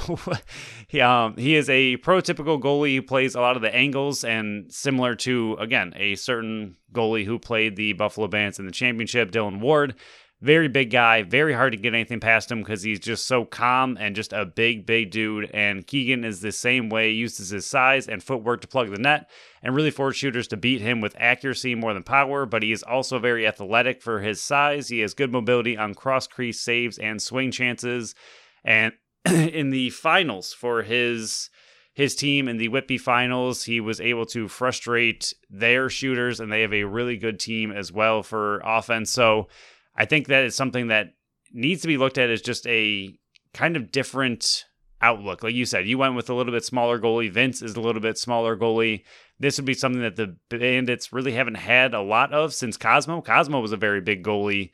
he um he is a prototypical goalie who plays a lot of the angles and similar to again a certain goalie who played the Buffalo Bandits in the championship, Dillon Ward. Very big guy, very hard to get anything past him because he's just so calm and just a big, big dude. And Keegan is the same way, uses his size and footwork to plug the net and really force shooters to beat him with accuracy more than power. But he is also very athletic for his size. He has good mobility on cross crease saves and swing chances. And in the finals for his his team in the Whitby finals. He was able to frustrate their shooters, and they have a really good team as well for offense. So I think that is something that needs to be looked at as just a kind of different outlook. Like you said, you went with a little bit smaller goalie. Vinc is a little bit smaller goalie. This would be something that the Bandits really haven't had a lot of since Cosmo. Cosmo was a very big goalie.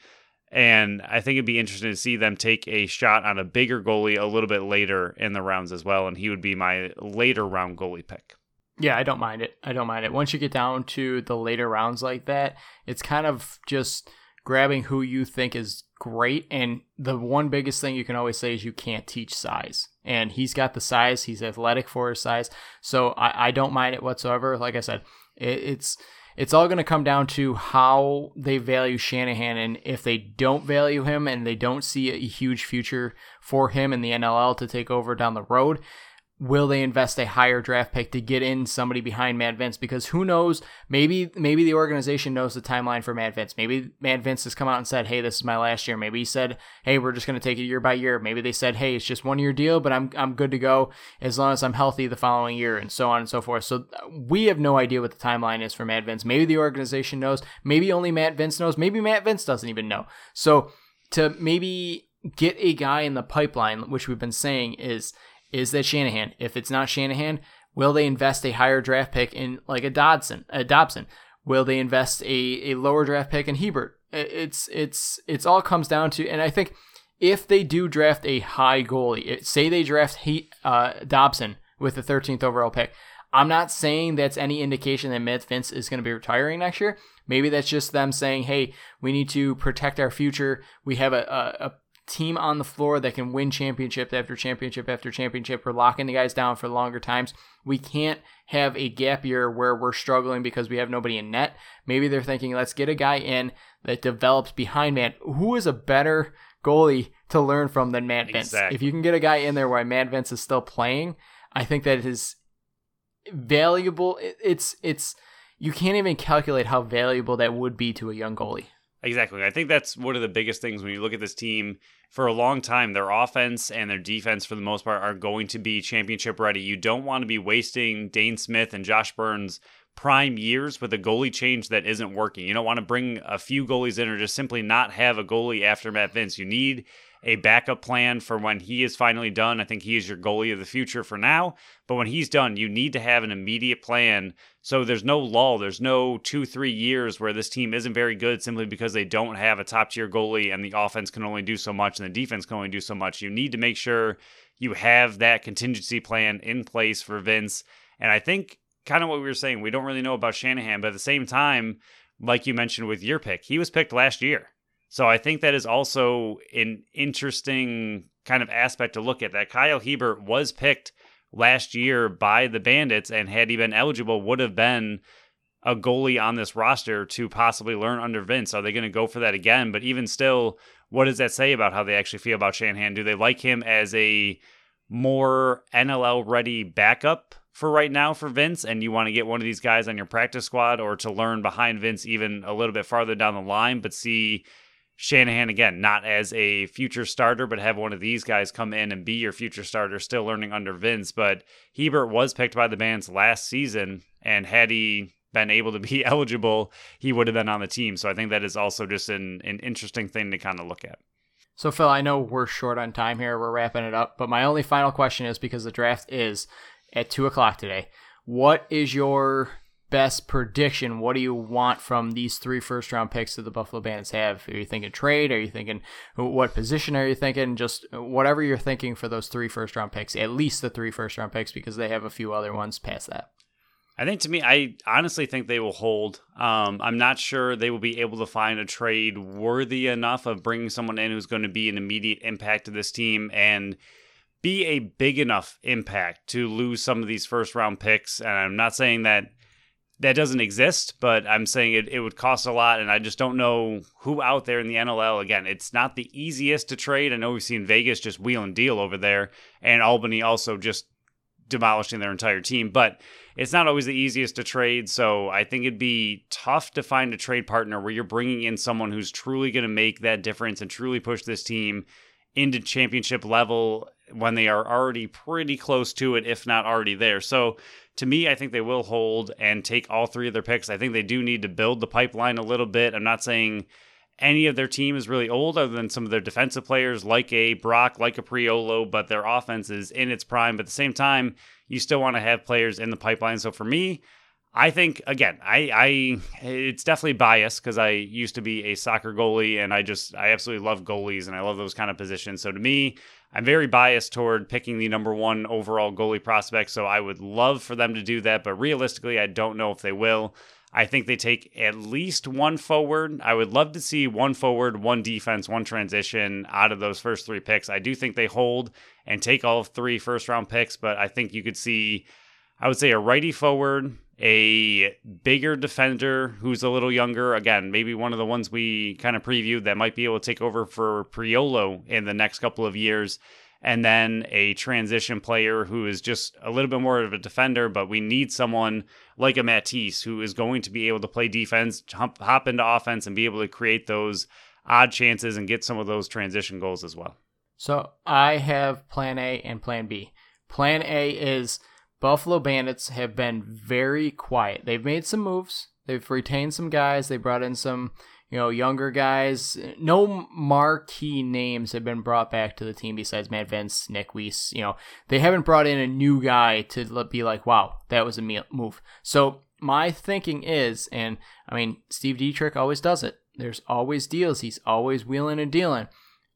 And I think it'd be interesting to see them take a shot on a bigger goalie a little bit later in the rounds as well. And he would be my later round goalie pick. Yeah, I don't mind it. I don't mind it. Once you get down to the later rounds like that, it's kind of just grabbing who you think is great. And the one biggest thing you can always say is you can't teach size. And he's got the size, he's athletic for his size. So I, I don't mind it whatsoever. Like I said, it, it's it's all going to come down to how they value Shanahan. And if they don't value him and they don't see a huge future for him in the NLL to take over down the road, will they invest a higher draft pick to get in somebody behind Matt Vinc? Because who knows? Maybe maybe the organization knows the timeline for Matt Vinc. Maybe Matt Vinc has come out and said, "Hey, this is my last year." Maybe he said, "Hey, we're just going to take it year by year." Maybe they said, "Hey, it's just one year deal, but I'm I'm good to go as long as I'm healthy the following year," and so on and so forth. So we have no idea what the timeline is for Matt Vinc. Maybe the organization knows. Maybe only Matt Vinc knows. Maybe Matt Vinc doesn't even know. So to maybe get a guy in the pipeline, which we've been saying is is that Shanahan? If it's not Shanahan, will they invest a higher draft pick in like a Dodson, a Dobson? Will they invest a, a lower draft pick in Hebert? It's it's it's all comes down to, and I think if they do draft a high goalie, say they draft he, uh, Dobson with the 13th overall pick, I'm not saying that's any indication that Matt Vinc is going to be retiring next year. Maybe that's just them saying, hey, we need to protect our future. We have a, a, a team on the floor that can win championship after championship after championship. We're locking the guys down for longer times. We can't have a gap year where we're struggling because we have nobody in net. Maybe they're thinking, let's get a guy in that develops behind Matt. Who is a better goalie to learn from than Matt Vinc? Exactly. If you can get a guy in there while Matt Vinc is still playing, I think that is valuable. It's it's you can't even calculate how valuable that would be to a young goalie. Exactly. I think that's one of the biggest things when you look at this team. For a long time, their offense and their defense, for the most part, are going to be championship ready. You don't want to be wasting Dhane Smith and Josh Byrne's prime years with a goalie change that isn't working. You don't want to bring a few goalies in or just simply not have a goalie after Matt Vinc. You need a backup plan for when he is finally done. I think he is your goalie of the future for now. But when he's done, you need to have an immediate plan. So there's no lull. There's no two, three years where this team isn't very good simply because they don't have a top tier goalie and the offense can only do so much and the defense can only do so much. You need to make sure you have that contingency plan in place for Vinc. And I think kind of what we were saying, we don't really know about Shanahan, but at the same time, like you mentioned with your pick, he was picked last year. So I think that is also an interesting kind of aspect to look at. That Kyle Hebert was picked last year by the Bandits, and had he been eligible, would have been a goalie on this roster to possibly learn under Vinc. Are they going to go for that again? But even still, what does that say about how they actually feel about Shanahan? Do they like him as a more NLL ready backup for right now for Vinc, and you want to get one of these guys on your practice squad or to learn behind Vinc even a little bit farther down the line, but see Shanahan again, not as a future starter, but have one of these guys come in and be your future starter, still learning under Vinc. But Hebert was picked by the Bands last season, and had he been able to be eligible, he would have been on the team. So I think that is also just an, an interesting thing to kind of look at. So, Phil, I know we're short on time here. We're wrapping it up. But my only final question is because the draft is at 2 o'clock today. What is your best prediction, what do you want from these three first round picks that the Buffalo Bandits have? Are you thinking trade? Are you thinking what position are you thinking? Just whatever you're thinking for those three first round picks, at least the three first round picks, because they have a few other ones past that. I think to me, I honestly think they will hold. Um, I'm not sure they will be able to find a trade worthy enough of bringing someone in who's going to be an immediate impact to this team and be a big enough impact to lose some of these first round picks. And I'm not saying that that doesn't exist, but I'm saying it, it would cost a lot, and I just don't know who out there in the NLL. Again, it's not the easiest to trade. I know we've seen Vegas just wheel and deal over there, and Albany also just demolishing their entire team, but it's not always the easiest to trade. So I think it'd be tough to find a trade partner where you're bringing in someone who's truly going to make that difference and truly push this team into championship level when they are already pretty close to it, if not already there. So to me, I think they will hold and take all three of their picks. I think they do need to build the pipeline a little bit. I'm not saying any of their team is really old other than some of their defensive players like a Brock, like a Priolo, but their offense is in its prime. But at the same time, you still want to have players in the pipeline. So for me, I think again, I, I it's definitely biased because I used to be a soccer goalie and I just I absolutely love goalies and I love those kind of positions. So to me, I'm very biased toward picking the number one overall goalie prospect. So I would love for them to do that, but realistically, I don't know if they will. I think they take at least one forward. I would love to see one forward, one defense, one transition out of those first three picks. I do think they hold and take all three first round picks, but I think you could see, I would say, a righty forward, a bigger defender who's a little younger. Again, maybe one of the ones we kind of previewed that might be able to take over for Priolo in the next couple of years and then a transition player who is just a little bit more of a defender, but we need someone like a Matisse who is going to be able to play defense, hop, hop into offense, and be able to create those odd chances and get some of those transition goals as well. So I have plan A and plan B. Plan A is Buffalo Bandits have been very quiet. They've made some moves. They've retained some guys. They brought in some you know, younger guys. No marquee names have been brought back to the team besides Matt Vinc, Nick Weiss. You know, they haven't brought in a new guy to be like, wow, that was a move. So my thinking is, and I mean, Steve Dietrich always does it. There's always deals. He's always wheeling and dealing.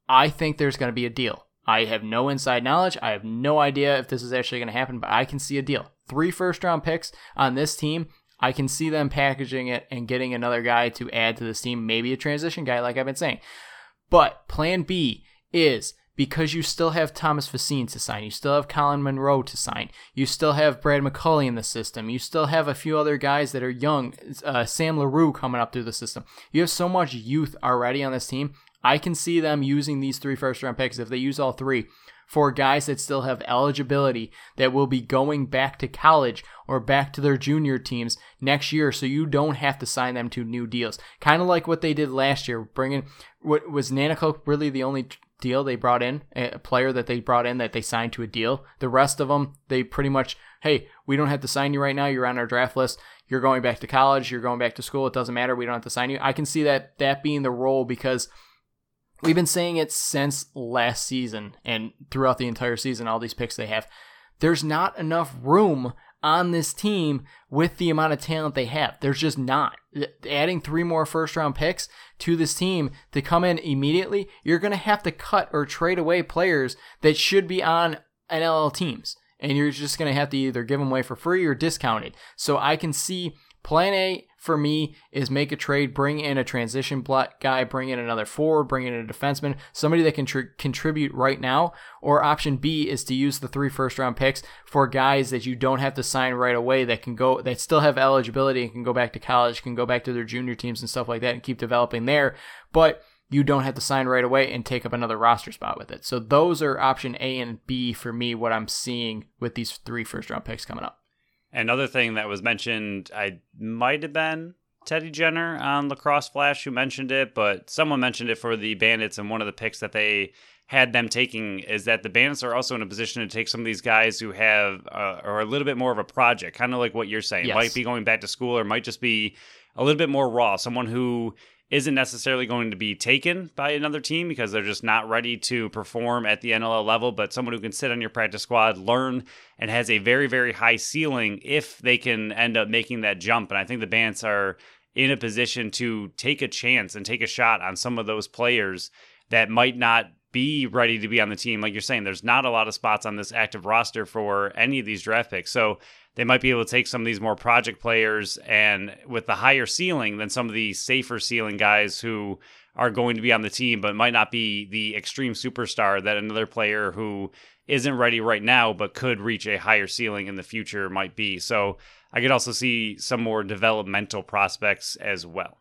I think there's going to be a deal. I have no inside knowledge. I have no idea if this is actually going to happen, but I can see a deal. Three first round picks on this team I can see them packaging it and getting another guy to add to this team, maybe a transition guy, like I've been saying. But plan B is because you still have Thomas Facine to sign, you still have Colin Monroe to sign, you still have Brad McCauley in the system, you still have a few other guys that are young, uh, Sam LaRue coming up through the system. You have so much youth already on this team. I can see them using these three first round picks if they use all three for guys that still have eligibility that will be going back to college or back to their junior teams next year so you don't have to sign them to new deals. Kind of like what they did last year, bringing what was Nanticoke really the only deal they brought in, a player that they brought in that they signed to a deal. The rest of them, they pretty much, hey, we don't have to sign you right now. You're on our draft list. You're going back to college. You're going back to school. It doesn't matter. We don't have to sign you. I can see that that being the role because – We've been saying it since last season and throughout the entire season, all these picks they have. There's not enough room on this team with the amount of talent they have. There's just not. Adding three more first round picks to this team to come in immediately, you're going to have to cut or trade away players that should be on NLL teams. And you're just going to have to either give them away for free or discounted. So I can see Plan A for me is make a trade, bring in a transition guy, bring in another forward, bring in a defenseman, somebody that can tr- contribute right now. Or option B is to use the three first round picks for guys that you don't have to sign right away that can go, that still have eligibility and can go back to college, can go back to their junior teams and stuff like that and keep developing there. But you don't have to sign right away and take up another roster spot with it. So those are option A and B for me, what I'm seeing with these three first round picks coming up. Another thing that was mentioned, I might have been Teddy Jenner on Lacrosse Flash who mentioned it, but someone mentioned it for the Bandits, and one of the picks that they had them taking is that the Bandits are also in a position to take some of these guys who have uh, are a little bit more of a project, kind of like what you're saying, yes. might be going back to school or might just be a little bit more raw. Someone who isn't necessarily going to be taken by another team because they're just not ready to perform at the NLL level, but someone who can sit on your practice squad, learn, and has a very, very high ceiling if they can end up making that jump. And I think the Bants are in a position to take a chance and take a shot on some of those players that might not be ready to be on the team. Like you're saying, there's not a lot of spots on this active roster for any of these draft picks. So they might be able to take some of these more project players and with the higher ceiling than some of the safer ceiling guys who are going to be on the team, but might not be the extreme superstar that another player who isn't ready right now, but could reach a higher ceiling in the future might be. So I could also see some more developmental prospects as well.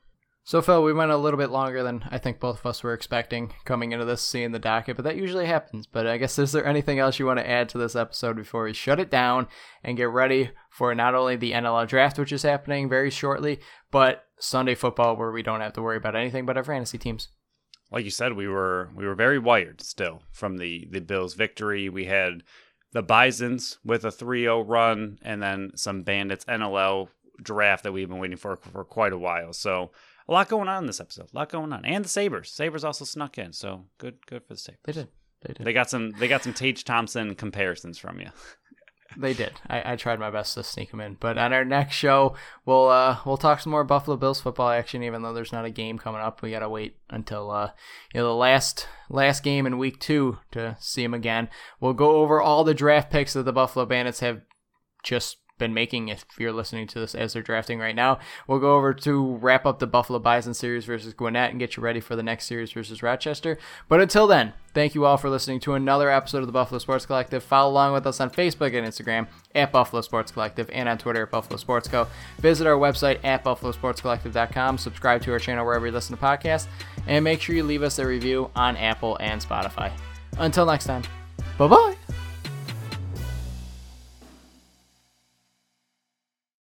So, Phil, we went a little bit longer than I think both of us were expecting coming into this, seeing the docket, but that usually happens. But I guess, is there anything else you want to add to this episode before we shut it down and get ready for not only the NLL draft, which is happening very shortly, but Sunday football, where we don't have to worry about anything but our fantasy teams? Like you said, we were we were very wired still from the the Bills' victory. We had the Bisons with a 3-0 run, and then some Bandits NLL draft that we've been waiting for for quite a while. So a lot going on in this episode. A lot going on, and the Sabres. Sabres also snuck in, so good, good for the Sabres. They did. They did. They got some. They got some Tage Thompson comparisons from you. they did. I, I tried my best to sneak them in. But on our next show, we'll uh we'll talk some more Buffalo Bills football action. Even though there's not a game coming up, we gotta wait until uh you know the last last game in week two to see them again. We'll go over all the draft picks that the Buffalo Bandits have just been making if you're listening to this as they're drafting right now. We'll go over to wrap up the Buffalo Bison series versus Gwinnett and get you ready for the next series versus Rochester. But until then, thank you all for listening to another episode of the Buffalo Sports Collective. Follow along with us on Facebook and Instagram at Buffalo Sports Collective and on Twitter at Buffalo Sports Co. Visit our website at buffalosportscollective.com. Subscribe to our channel wherever you listen to podcasts and make sure you leave us a review on Apple and Spotify. Until next time, bye bye.